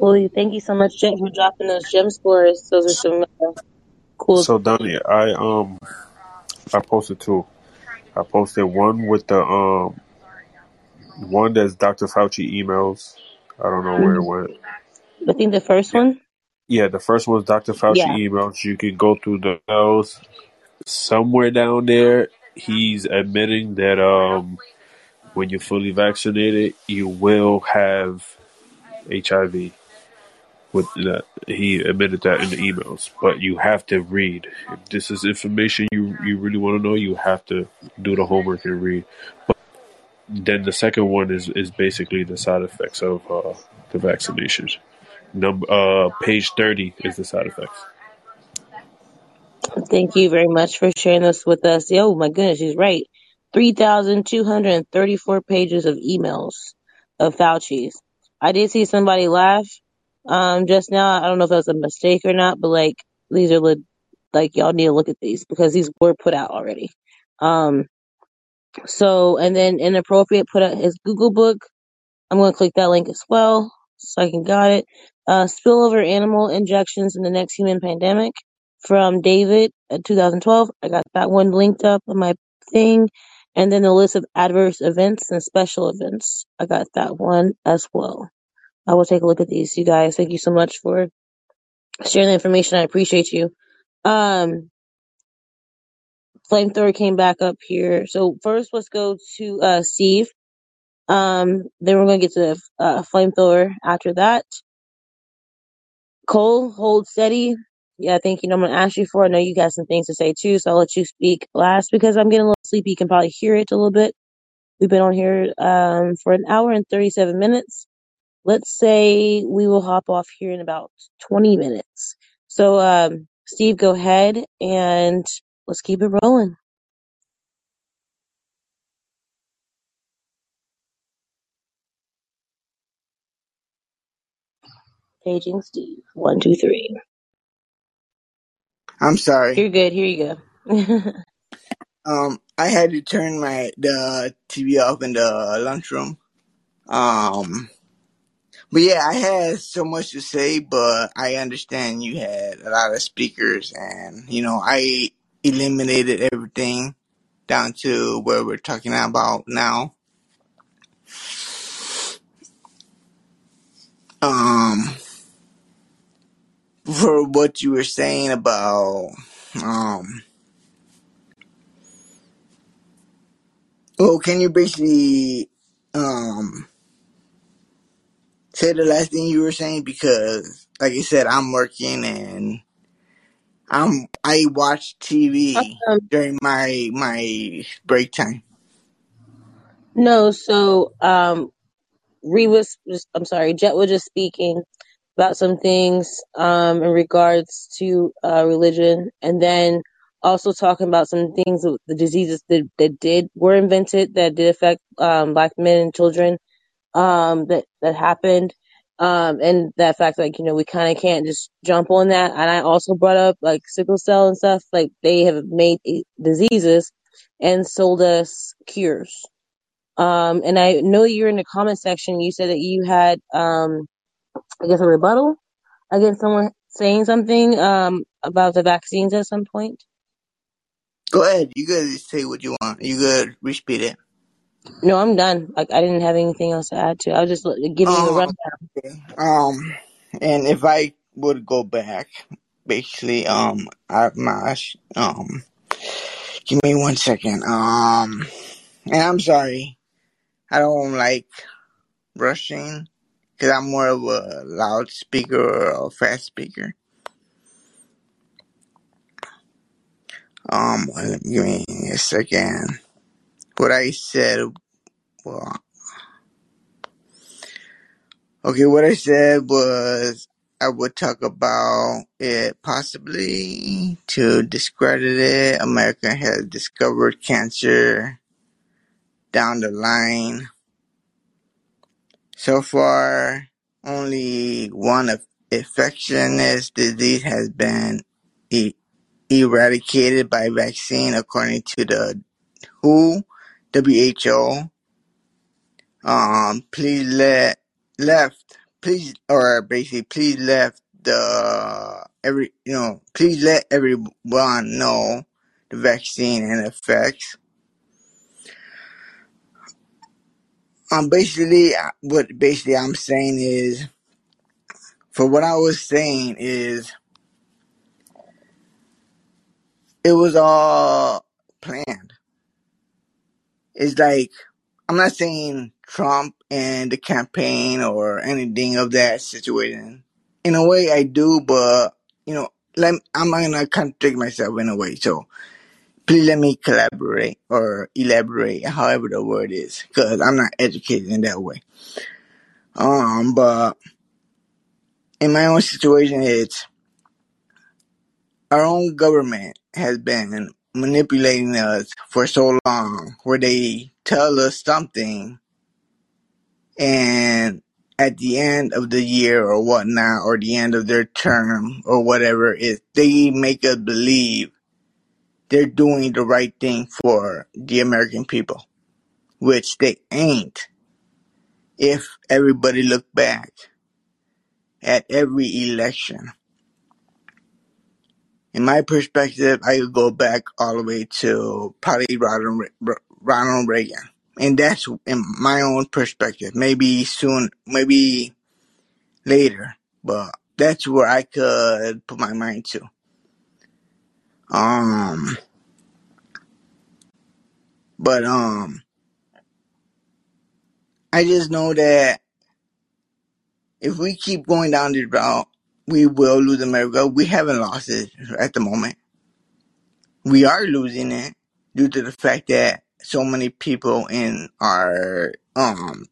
Well, thank you so much, Jet, for dropping those gem scores. Those are some uh, cool. So Donnie, I um I posted two. I posted one with the um one that's Dr. Fauci emails. I don't know where it went. I think the first one. Yeah, the first one was Dr. Fauci Yeah. emails. You can go through the those. Somewhere down there, he's admitting that um when you're fully vaccinated, you will have HIV. With that, he admitted that in the emails, but you have to read. If this is information you you really want to know, you have to do the homework and read. But then the second one is is basically the side effects of uh, the vaccinations. Number uh, page thirty is the side effects. Thank you very much for sharing this with us. Oh my goodness, she's right. 3,234 pages of emails of Fauci's. I did see somebody laugh um just now. I don't know if that was a mistake or not, but like these are like y'all need to look at these because these were put out already. Um so and then inappropriate put out his Google book. I'm to click that link as well so I can got it. Uh, spillover animal infections in the next human pandemic from David at 2012. I got that one linked up on my thing. And then the list of adverse events and special events. I got that one as well. I will take a look at these, you guys. Thank you so much for sharing the information. I appreciate you. Um, Flamethrower came back up here. So first, let's go to uh, Steve. Um, then we're going to get to uh, Flamethrower after that. Cole, hold steady. Yeah, thank you. know I'm going to ask you for. I know you got some things to say too, so I'll let you speak last because I'm getting a little sleepy. You can probably hear it a little bit. We've been on here um, for an hour and 37 minutes. Let's say we will hop off here in about 20 minutes. So, um, Steve, go ahead and let's keep it rolling. Paging Steve. One, two, three. I'm sorry. You're good. Here you go. [laughs] Um, I had to turn my the TV off in the lunchroom. Um, but yeah, I had so much to say, but I understand you had a lot of speakers, and you know, I eliminated everything down to where we're talking about now. Um, for what you were saying about, um, well, can you basically, um, say the last thing you were saying because, like you said, I'm working and I'm I watch TV um, during my my break time. no, so um, Ree was just, I'm sorry, Jet was just speaking about some things um, in regards to uh, religion, and then also talking about some things, the diseases that, that did were invented that did affect um, black men and children um, that that happened, um, and that fact like you know we kind of can't just jump on that. And I also brought up like sickle cell and stuff. Like they have made diseases and sold us cures. Um, and I know you're in the comment section. You said that you had um, I guess a rebuttal against someone saying something um about the vaccines at some point. Go ahead. You gotta say what you want. You gotta repeat it. No, I'm done. Like I didn't have anything else to add to. I was just giving you a Um, rundown. okay. um, and if I would go back, basically, um, I my um, give me one second. Um, and I'm sorry, I don't like rushing because I'm more of a loudspeaker or a fast speaker. Um, give me a second. What I said, well, okay, what I said was I would talk about it possibly to discredit it. America has discovered cancer down the line. So far, only one of infectious disease has been e- eradicated by vaccine, according to the WHO, WHO. Um, please let left, please, or basically, please left the every, you know, please let everyone know the vaccine and effects. Um, basically, uh, what basically I'm saying is, for what I was saying is, it was all planned. It's like I'm not saying Trump and the campaign or anything of that situation. In a way, I do, but you know, let I'm gonna contradict myself in a way. So please let me collaborate or elaborate, however the word is, because I'm not educated in that way. Um, but in my own situation, it's our own government has been manipulating us for so long, where they tell us something and at the end of the year or whatnot, or the end of their term or whatever it they make us believe they're doing the right thing for the American people, which they ain't. If everybody look back at every election, in my perspective, I could go back all the way to probably Ronald, Ronald Reagan. And that's in my own perspective. Maybe soon, maybe later, but that's where I could put my mind to. Um, but um, I just know that if we keep going down this route, we will lose America. We haven't lost it at the moment. We are losing it due to the fact that so many people in our um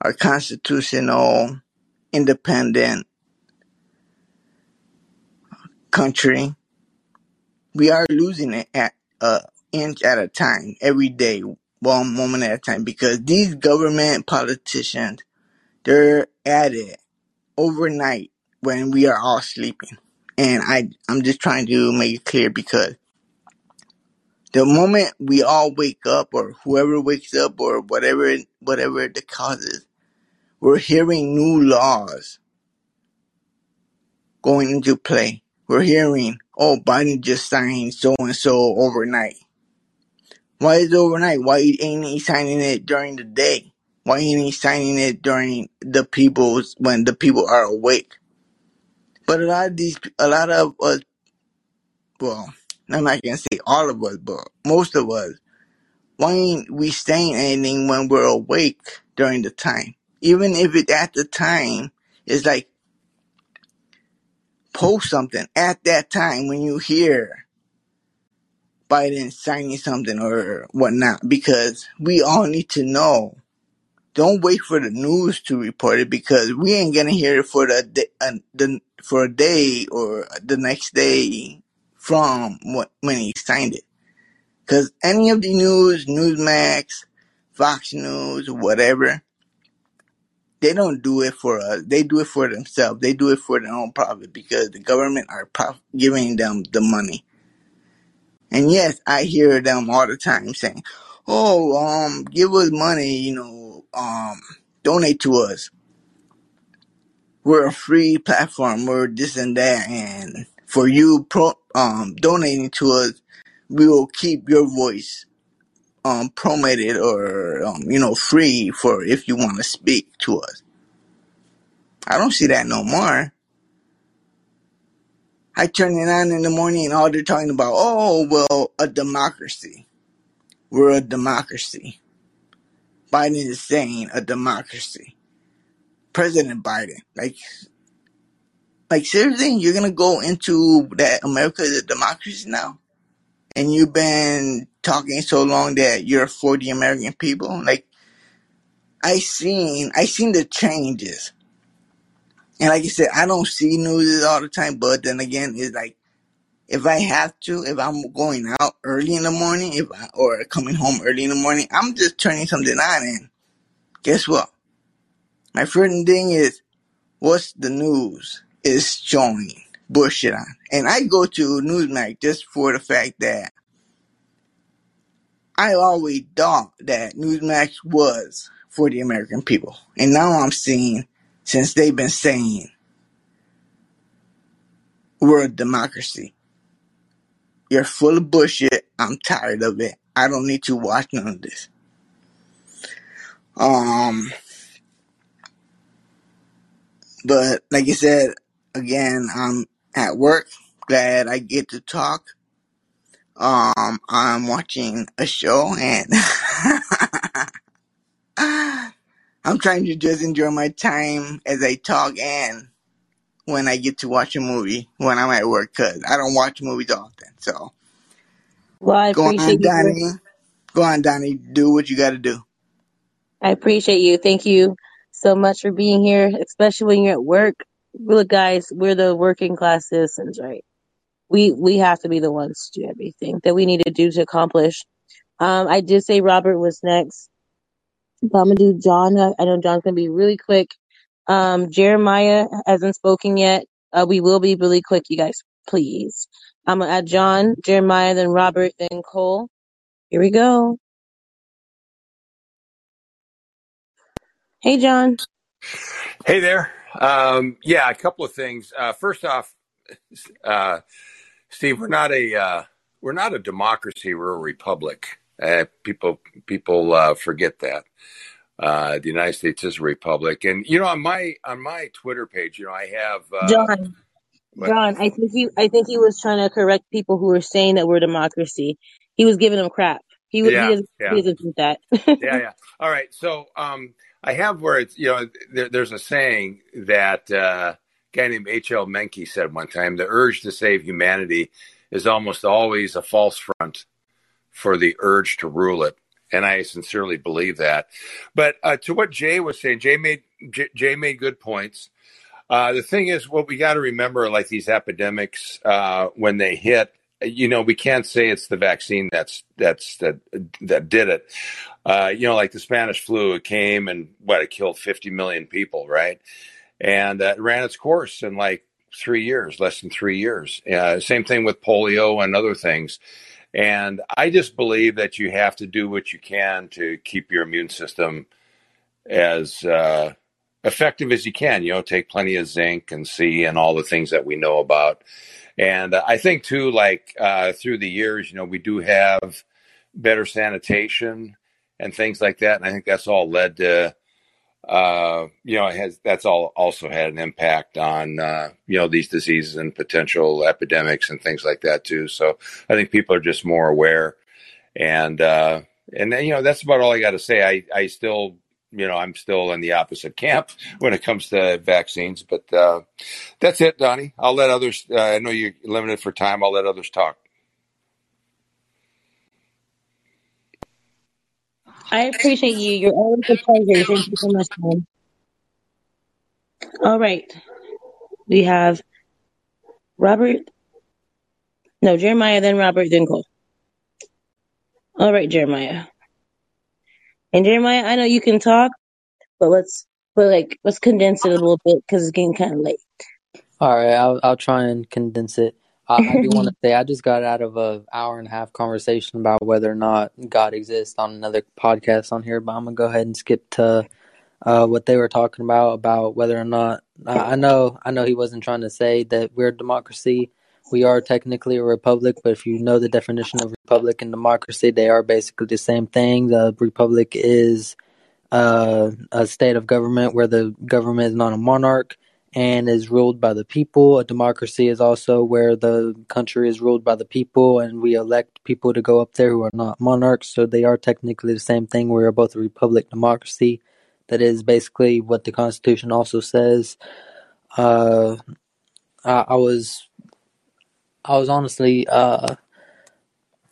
our constitutional independent country we are losing it at a inch at a time, every day, one moment at a time, because these government politicians, they're at it overnight when we are all sleeping. And I, I'm just trying to make it clear because the moment we all wake up or whoever wakes up or whatever, whatever the cause is, we're hearing new laws going into play. We're hearing, oh, Biden just signed so and so overnight Why is it overnight? Why ain't he signing it during the day? Why ain't he signing it during the people's when the people are awake? But a lot of these, a lot of us, well, I'm not gonna say all of us, but most of us, why ain't we saying anything when we're awake during the time? Even if it at the time is like post something at that time when you hear Biden signing something or whatnot, because we all need to know don't wait for the news to report it because we ain't gonna hear it for the, uh, the for a day or the next day from what, when he signed it. Because any of the news, Newsmax, Fox News, whatever, they don't do it for us. They do it for themselves. They do it for their own profit because the government are prof- giving them the money. And yes, I hear them all the time saying, "Oh, um, give us money, you know, um, donate to us. We're a free platform. We're this and that, and for you pro um donating to us, we will keep your voice um promoted or um you know free for if you want to speak to us." I don't see that no more. I turn it on in the morning and all they're talking about, oh, well, a democracy. We're a democracy. Biden is saying a democracy. President Biden. Like, like seriously, you're gonna go into that America is a democracy now? And you've been talking so long that you're for the American people? Like, I seen, I seen the changes. And like I said, I don't see news all the time, but then again, it's like, if I have to, if I'm going out early in the morning, if I, or coming home early in the morning, I'm just turning something on and guess what? My first thing is, what's the news is showing bullshit on. And I go to Newsmax just for the fact that I always thought that Newsmax was for the American people. And now I'm seeing, since they've been saying we're a democracy, you're full of bullshit. I'm tired of it. I don't need to watch none of this. Um, but like I said, again, I'm at work. Glad I get to talk. Um, I'm watching a show and [laughs] I'm trying to just enjoy my time as I talk and when I get to watch a movie when I'm at work because I don't watch movies often. So Well, I go on, appreciate you. Donnie. Go on, Donnie. Do what you got to do. I appreciate you. Thank you so much for being here, especially when you're at work. Look, guys, we're the working class citizens, right? We we have to be the ones to do everything that we need to do to accomplish. Um, I did say Robert was next, but I'm gonna do John. I I know John's gonna be really quick. Um, Jeremiah hasn't spoken yet. Uh, we will be really quick, you guys, please. I'm gonna add John, Jeremiah, then Robert, then Cole. Here we go. Hey, John. Hey there. Um, yeah, a couple of things. Uh, first off, uh, Steve, we're not a uh, we're not a democracy. We're a republic. Uh, people people uh, forget that. Uh, the United States is a republic, and you know, on my on my Twitter page, you know, I have uh, John. what? John, I think he, I think he was trying to correct people who were saying that we're democracy. He was giving them crap. He, he Yeah, doesn't, yeah. he doesn't think that. [laughs] yeah, yeah. All right. So um, I have where it's you know there, there's a saying that uh, a guy named H. L. Mencken said one time: the urge to save humanity is almost always a false front for the urge to rule it. And I sincerely believe that. But uh, to what Jay was saying, Jay made Jay, made good points. Uh, the thing is, what we got to remember, like these epidemics, uh, when they hit, you know, we can't say it's the vaccine that's that's that that did it. Uh, you know, like the Spanish flu, it came and what it killed 50 million people, right? And uh, it ran its course in like three years, less than three years. Uh, same thing with polio and other things. And I just believe that you have to do what you can to keep your immune system as uh, effective as you can. You know, take plenty of zinc and C and all the things that we know about. And I think too, like uh, through the years, you know, we do have better sanitation and things like that. And I think that's all led to, uh, you know, it has that's all also had an impact on uh, you know these diseases and potential epidemics and things like that too. So I think people are just more aware, and uh, and then you know that's about all I got to say. I I still you know I'm still in the opposite camp [laughs] when it comes to vaccines, but uh, that's it, Donnie. I'll let others. Uh, I know you're limited for time. I'll let others talk. I appreciate you. You're always a pleasure. Thank you so much, man. All right. We have Robert. No, Jeremiah, then Robert, then Cole. All right, Jeremiah. And Jeremiah, I know you can talk, but let's but like let's condense it a little bit because it's getting kind of late. All right, I'll I'll try and condense it. I, I do want to [laughs] say I just got out of a hour and a half conversation about whether or not God exists on another podcast on here, but I'm gonna go ahead and skip to uh, what they were talking about about whether or not I, I know I know he wasn't trying to say that we're a democracy. We are technically a republic, but if you know the definition of republic and democracy, they are basically the same thing. The republic is uh, a state of government where the government is not a monarch and is ruled by the people. A democracy is also where the country is ruled by the people and we elect people to go up there who are not monarchs. So they are technically the same thing. We are both a republic democracy. That is basically what the Constitution also says. Uh, I, I was, I was honestly, uh,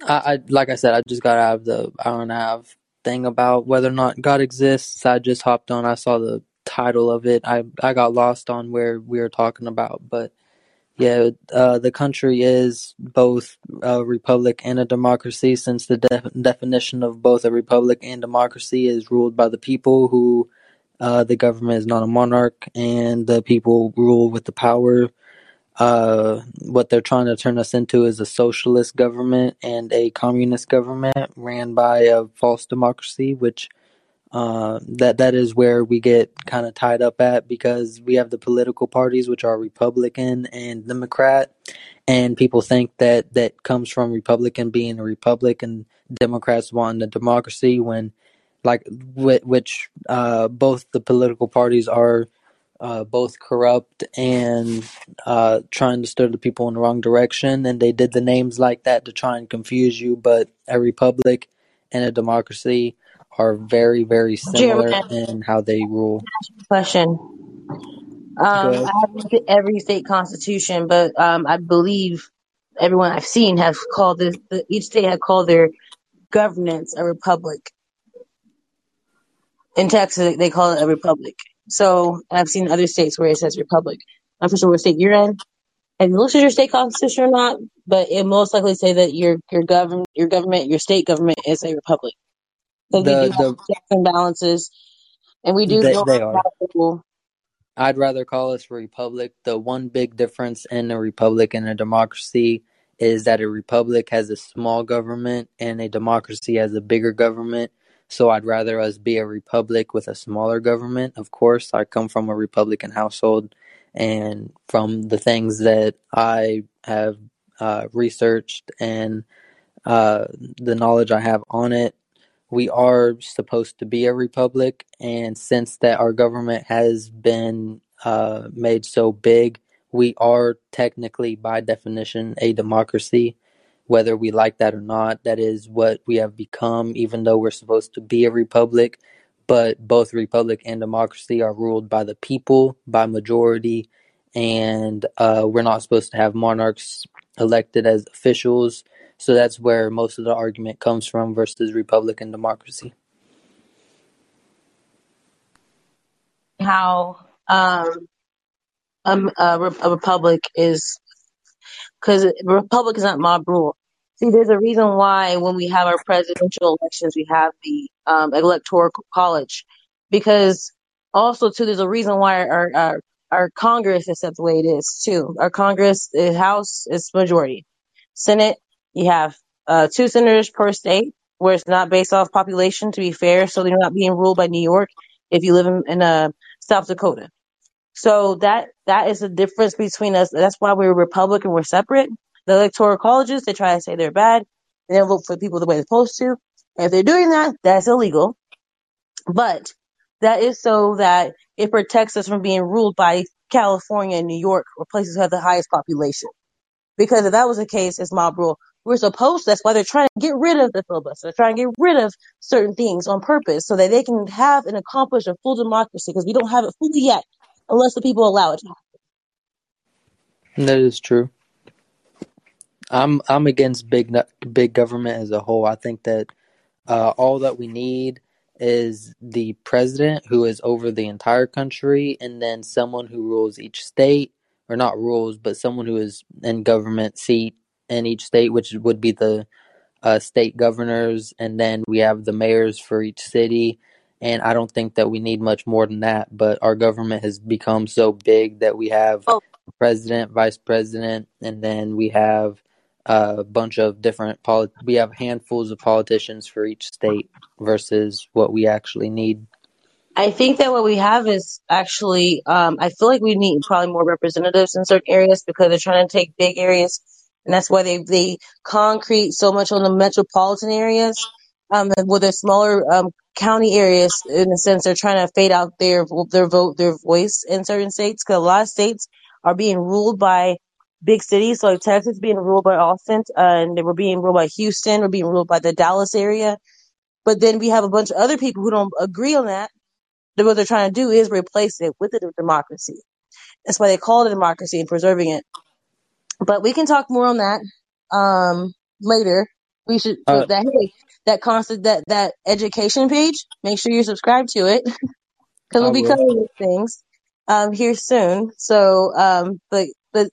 I, I like I said, I just got out of the hour and a half thing about whether or not God exists. I just hopped on. I saw the title of it. I I got lost on where we were talking about, but yeah, uh, the country is both a republic and a democracy. Since the def- definition of both a republic and democracy is ruled by the people, who uh, the government is not a monarch, and the people rule with the power uh, what they're trying to turn us into is a socialist government and a communist government ran by a false democracy, which uh, that that is where we get kind of tied up at because we have the political parties which are Republican and Democrat, and people think that that comes from Republican being a republic and Democrats wanting a democracy when like which uh, both the political parties are uh, both corrupt and uh, trying to steer the people in the wrong direction. And they did the names like that to try and confuse you. But a republic and a democracy are very, very similar Jeremiah, in how they rule. question. Um, I haven't looked at every state constitution, but um, I believe everyone I've seen have called this. The, each state had called their governance a republic. In Texas, they call it a republic. So I've seen other states where it says republic. I'm not sure what state you're in. Have you looked at your state constitution or not? But it most likely say that your your government, your government, your state government is a republic because we do The have checks and balances, and we do they, they are. I'd rather call us a republic. The one big difference in a republic and a democracy is that a republic has a small government and a democracy has a bigger government. So I'd rather us be a republic with a smaller government. Of course, I come from a Republican household, and from the things that I have uh, researched and uh, the knowledge I have on it, we are supposed to be a republic, and since that our government has been uh, made so big, we are technically, by definition, a democracy. Whether we like that or not, that is what we have become, even though we're supposed to be a republic. But both republic and democracy are ruled by the people, by majority, and uh, we're not supposed to have monarchs elected as officials so that's where most of the argument comes from versus Republican democracy. How um, um a, a republic is because republic is not mob rule. See, there's a reason why when we have our presidential elections, we have the um, electoral college, because also too, there's a reason why our our, our Congress is set the way it is too. Our Congress, the House is majority, Senate you have uh, two senators per state, where it's not based off population. To be fair, so they're not being ruled by New York if you live in, in uh, South Dakota. So that that is the difference between us. That's why we're Republican. We're separate. The electoral colleges they try to say they're bad. They don't vote for people the way they're supposed to. And if they're doing that, that's illegal. But that is so that it protects us from being ruled by California and New York, or places who have the highest population. Because if that was the case, it's mob rule. We're supposed. to, That's why they're trying to get rid of the filibuster. They're trying to get rid of certain things on purpose so that they can have and accomplish a full democracy. Because we don't have it fully yet, unless the people allow it. To happen. That is true. I'm I'm against big big government as a whole. I think that Uh, all that we need is the president who is over the entire country, and then someone who rules each state, or not rules, but someone who is in government seat in each state, which would be the uh, state governors, and then we have the mayors for each city. And I don't think that we need much more than that. But our government has become so big that we have Oh, president, vice president, and then we have a bunch of different polit- we have handfuls of politicians for each state versus what we actually need. I think that what we have is actually, um, I feel like we need probably more representatives in certain areas because they're trying to take big areas, and that's why they they concrete so much on the metropolitan areas. Um, with the smaller um county areas, in a sense, they're trying to fade out their their vote, their voice in certain states because a lot of states are being ruled by big cities. So like Texas being ruled by Austin, uh, and they were being ruled by Houston, we're being ruled by the Dallas area. But then we have a bunch of other people who don't agree on that that what they're trying to do is replace it with a democracy. That's why they call it a democracy and preserving it. But we can talk more on that um, later. We should Uh, that hey, that constant that that education page. Make sure you're subscribed to it [laughs] because we'll be covering these things um, here soon. So, um, but but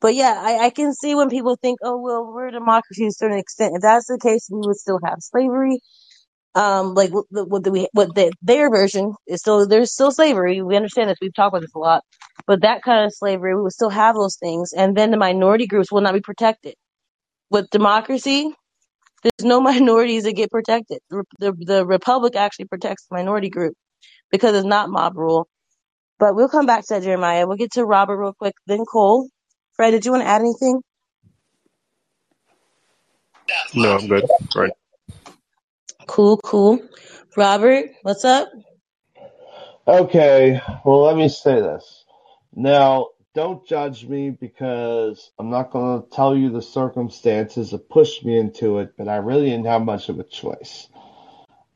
but yeah, I, I can see when people think, oh well, we're a democracy to a certain extent. If that's the case, we would still have slavery um like what the, what the, we what the, their version is still there's still slavery we understand this we've talked about this a lot but that kind of slavery we would still have those things. And then the minority groups will not be protected. With democracy there's no [laughs] minorities that get protected. The, the, the republic actually protects the minority group because it's not mob rule. But we'll come back to that jeremiah. We'll get to robert real quick. Then cole. Fred did you want to add anything? No, I'm good. Right. cool cool. Robert what's up? Okay, well, let me say this. Now, don't judge me because I'm not going to tell you the circumstances that pushed me into it, but I really didn't have much of a choice.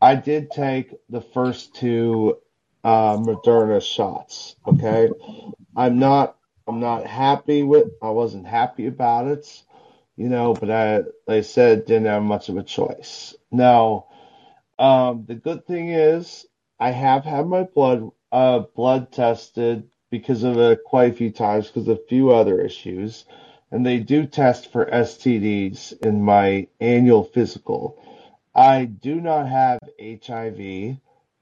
I did take the first two uh, Moderna shots. Okay, I'm not. I'm not happy with. I wasn't happy about it, you know. But I, like I said, didn't have much of a choice. Now, um, the good thing is I have had my blood uh blood tested because of it quite a few times because of a few other issues, and they do test for STDs in my annual physical. I do not have HIV,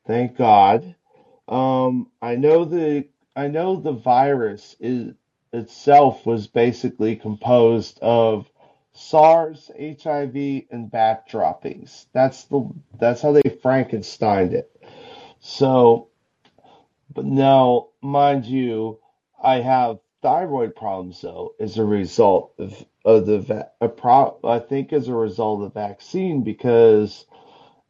thank God. Um, I know the I know the virus is itself was basically composed of SARS, HIV, and bat droppings. That's the that's how they Frankensteined it. So, but now, mind you, I have thyroid problems though as a result of of the va- a pro, I think as a result of the vaccine because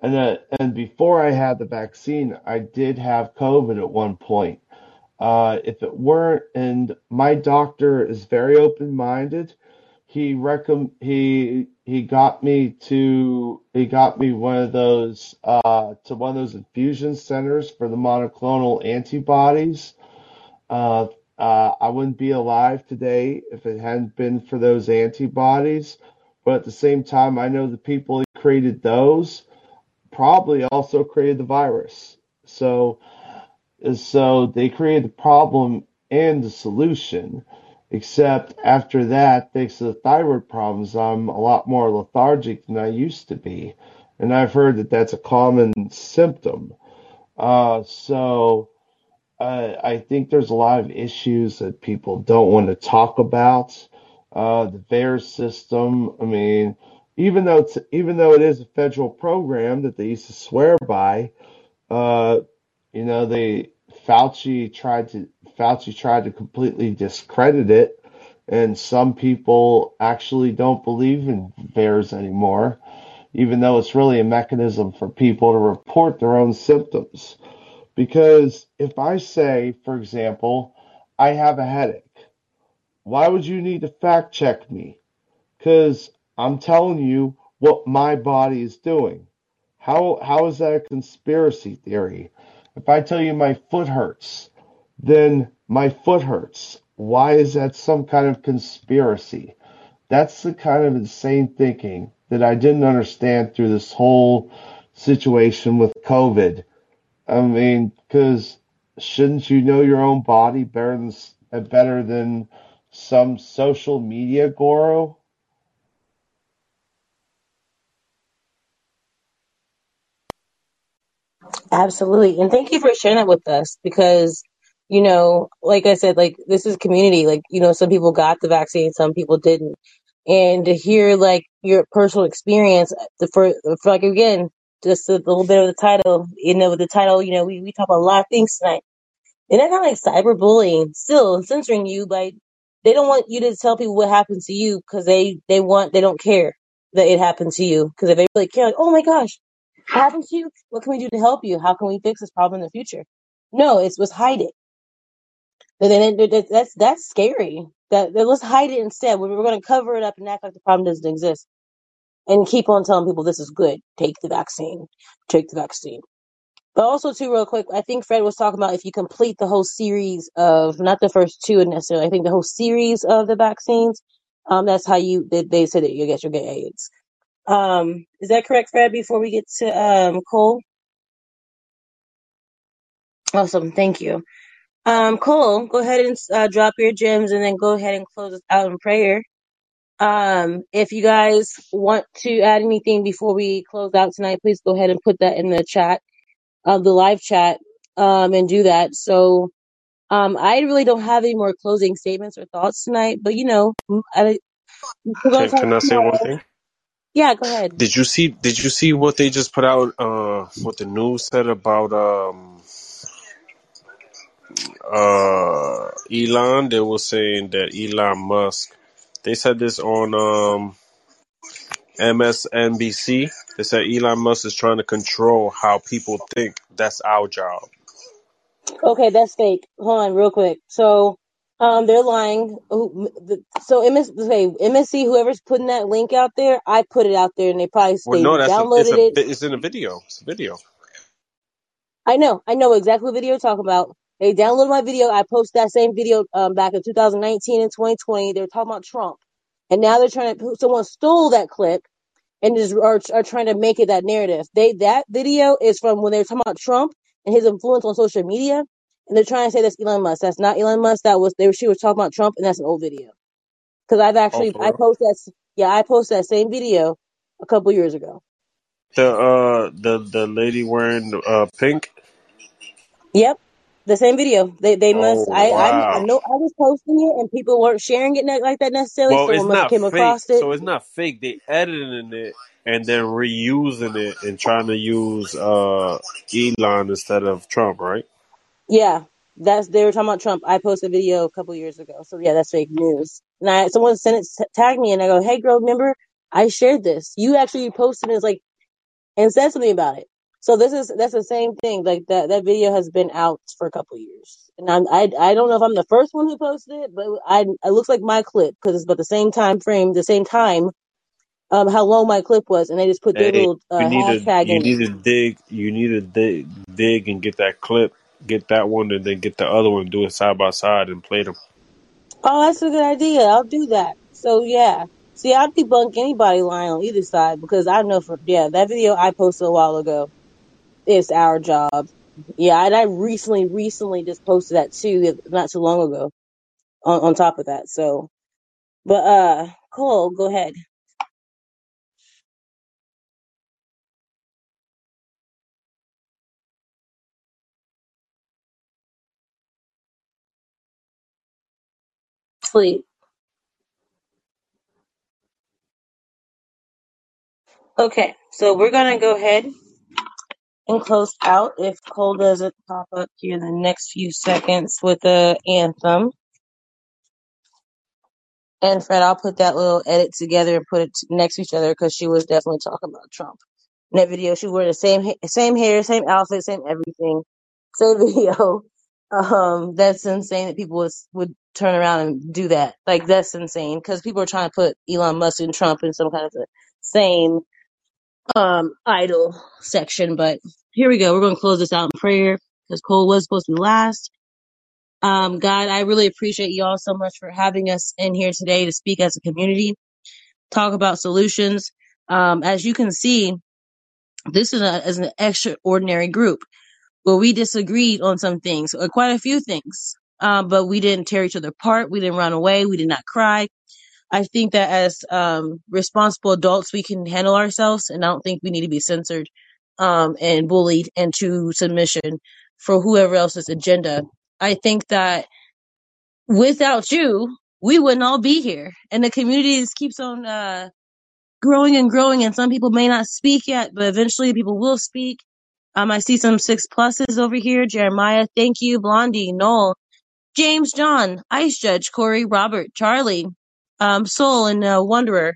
and uh, and before I had the vaccine, I did have COVID at one point. Uh, if it weren't, and my doctor is very open-minded, he recomm he he got me to he got me one of those uh to one of those infusion centers for the monoclonal antibodies. Uh, uh, I wouldn't be alive today if it hadn't been for those antibodies. But at the same time, I know the people who created those probably also created the virus. So so they created the problem and the solution. Except after that, thanks to the thyroid problems, I'm a lot more lethargic than I used to be. And I've heard that that's a common symptom. Uh, so uh, I think there's a lot of issues that people don't want to talk about. Uh, the VAERS system, I mean, even though it's even though it is a federal program that they used to swear by, uh, you know, they Fauci tried to Fauci tried to completely discredit it, and some people actually don't believe in VAERS anymore, even though it's really a mechanism for people to report their own symptoms. Because if I say, for example, I have a headache, why would you need to fact check me? Because I'm telling you what my body is doing. How how is that a conspiracy theory? If I tell you my foot hurts, then my foot hurts. Why is that some kind of conspiracy? That's the kind of insane thinking that I didn't understand through this whole situation with COVID. I mean, because shouldn't you know your own body better than uh, better than some social media guru? Absolutely. And thank you for sharing that with us because, you know, like I said, like this is community. Like, you know, some people got the vaccine, some people didn't. And to hear like your personal experience the for, for like again, just a little bit of the title, you know, with the title, you know, we, we talk about a lot of things tonight. And that kind of like cyberbullying, still censoring you, like they don't want you to tell people what happened to you because they, they want, they don't care that it happened to you. Because if they really care, like, oh my gosh, what happened to you? What can we do to help you? How can we fix this problem in the future? No, it's let's hide it. But then it, it- that's that's scary. That, that let's hide it instead. We're, we're going to cover it up and act like the problem doesn't exist, and keep on telling people this is good. Take the vaccine. Take the vaccine. But also, too, real quick, I think Fred was talking about if you complete the whole series of not the first two necessarily. I think the whole series of the vaccines. Um, that's how you they, they said that you get your get AIDS. Um, is that correct, Fred? Before we get to um Cole, awesome, thank you. Um, Cole, go ahead and uh, drop your gems and then go ahead and close us out in prayer. Um, if you guys want to add anything before we close out tonight, please go ahead and put that in the chat of the live chat, um, and do that. So, um, I really don't have any more closing statements or thoughts tonight, but you know, I, we're gonna Can talk Can I say one tomorrow. thing? Yeah, go ahead. Did you see Did you see what they just put out? Uh, what the news said about um uh Elon? They were saying that Elon Musk. They said this on um MSNBC. They said Elon Musk is trying to control how people think. That's our job. Okay, that's fake. Hold on, real quick. So, um, they're lying. So MS, okay, MSC, whoever's putting that link out there, I put it out there, and they probably Well, no, that's a, it's downloaded a it. it's in a video. It's a video. I know, I know exactly what video you're talking about. They downloaded my video. I posted that same video um back in 2019 and 2020. They were talking about Trump, and now they're trying to. Someone stole that clip and is are, are trying to make it that narrative. They that video is from when they were talking about Trump and his influence on social media, and they're trying to say that's Elon Musk. That's not Elon Musk. That was they were she was talking about Trump, and that's an old video. Because I've Oh, actually for I posted that yeah I posted that same video a couple years ago. The uh the the lady wearing uh pink. Yep, the same video. They they Oh must I I I know I was posting it and people weren't sharing it like that necessarily. Well, it's must not came fake. across it. So it's not fake. They editing it and then reusing it and trying to use uh Elon instead of Trump, right? Yeah, that's they were talking about Trump. I posted a video a couple years ago. So yeah, that's fake news. And I, someone sent it, tagged me, and I go, "Hey, girl, remember I shared this? You actually posted it, like and said something about it." So this is that's the same thing. Like that that video has been out for a couple years, and I'm, I I don't know if I'm the first one who posted it, but I it looks like my clip because it's about the same time frame, the same time, um, how long my clip was, and they just put their Hey, little you uh, need to hashtag you in it. need to dig you need to dig dig and get that clip, get that one, and then get the other one, do it side by side, and play them. Oh, that's a good idea. I'll do that. So yeah. See, I'd debunk anybody lying on either side because I know for yeah, that video I posted a while ago. It's our job. Yeah, and I recently, recently just posted that too, not too long ago. On, on top of that, so but uh, Cole, go ahead. Sleep. Okay, so we're gonna go ahead and close out if Cole doesn't pop up here in the next few seconds with the anthem. And Fred, I'll put that little edit together and put it next to each other because she was definitely talking about Trump. In that video, she wore the same same hair, same outfit, same everything, same [laughs] video. Um, that's insane that people would would turn around and do that. Like that's insane because people are trying to put Elon Musk and Trump in some kind of the same um idol section. But here we go. We're going to close this out in prayer because Cole was supposed to be last. Um, God, I really appreciate you all so much for having us in here today to speak as a community, talk about solutions. Um, as you can see, This is, a, is an extraordinary group where we disagreed on some things, or quite a few things. Um, but we didn't tear each other apart. We didn't run away. We did not cry. I think that as um, responsible adults, we can handle ourselves, and I don't think we need to be censored um, and bullied into submission for whoever else's agenda. I think that without you, we wouldn't all be here, and the community just keeps on uh, growing and growing. And some people may not speak yet, but eventually people will speak. Um, I see some six pluses over here. Jeremiah, thank you. Blondie, Noel, James, John, Ice Judge, Corey, Robert, Charlie, um, Soul, and uh, Wanderer.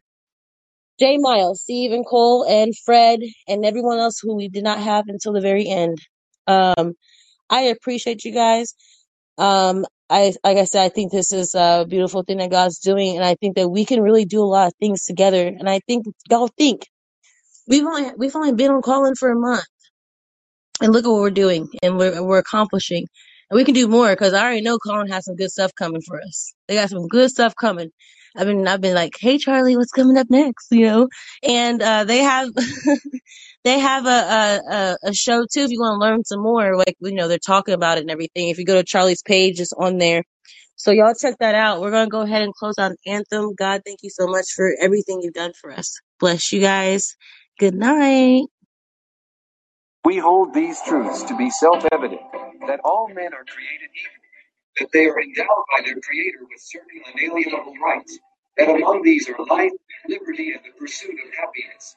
Jay Miles, Steve and Cole and Fred and everyone else who we did not have until the very end. Um, I appreciate you guys. Um, I, like I said, I think this is a beautiful thing that God's doing, and I think that we can really do a lot of things together. And I think y'all think we've only we've only been on Callin for a month and look at what we're doing and we're we're accomplishing. And we can do more because I already know Callin has some good stuff coming for us. They got some good stuff coming. I've been I've been like, hey Charlie, what's coming up next? You know, and uh, they have [laughs] they have a, a a show too. If you want to learn some more, like you know, they're talking about it and everything. If you go to Charlie's page, it's on there. So y'all check that out. We're gonna go ahead and close out Anthem. God, thank you so much for everything you've done for us. Bless you guys. Good night. We hold these truths to be self-evident, that all men are created equal, that they are endowed by their Creator with certain unalienable rights, that among these are life, liberty, and the pursuit of happiness.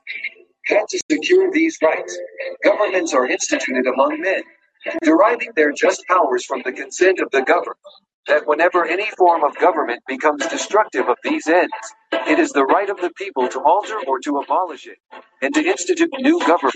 That to secure these rights, governments are instituted among men, deriving their just powers from the consent of the governed. That whenever any form of government becomes destructive of these ends, it is the right of the people to alter or to abolish it, and to institute new government,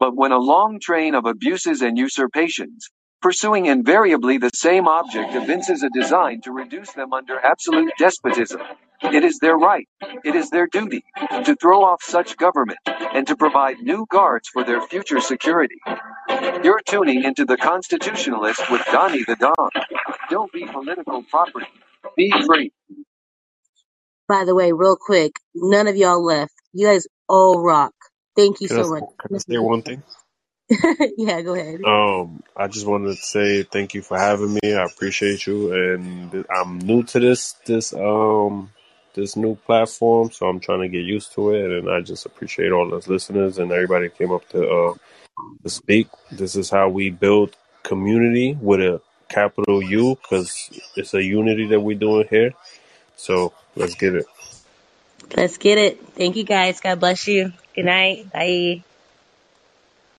But when a long train of abuses and usurpations, pursuing invariably the same object, evinces a design to reduce them under absolute despotism, it is their right, it is their duty, to throw off such government, and to provide new guards for their future security. You're tuning into the Constitutionalist with Donnie the Don. Don't be political property. Be free. By the way, real quick, none of y'all left. You guys all rock. Thank you Can I, so much. can I say one thing? [laughs] yeah, go ahead. Um, I just wanted to say thank you for having me. I appreciate you, and I'm new to this this um this new platform, so I'm trying to get used to it. And I just appreciate all those listeners and everybody came up to uh to speak. This is how we build community with a capital U, because it's a unity that we're doing here. So let's get it. Let's get it. Thank you guys. God bless you. Good night. Bye.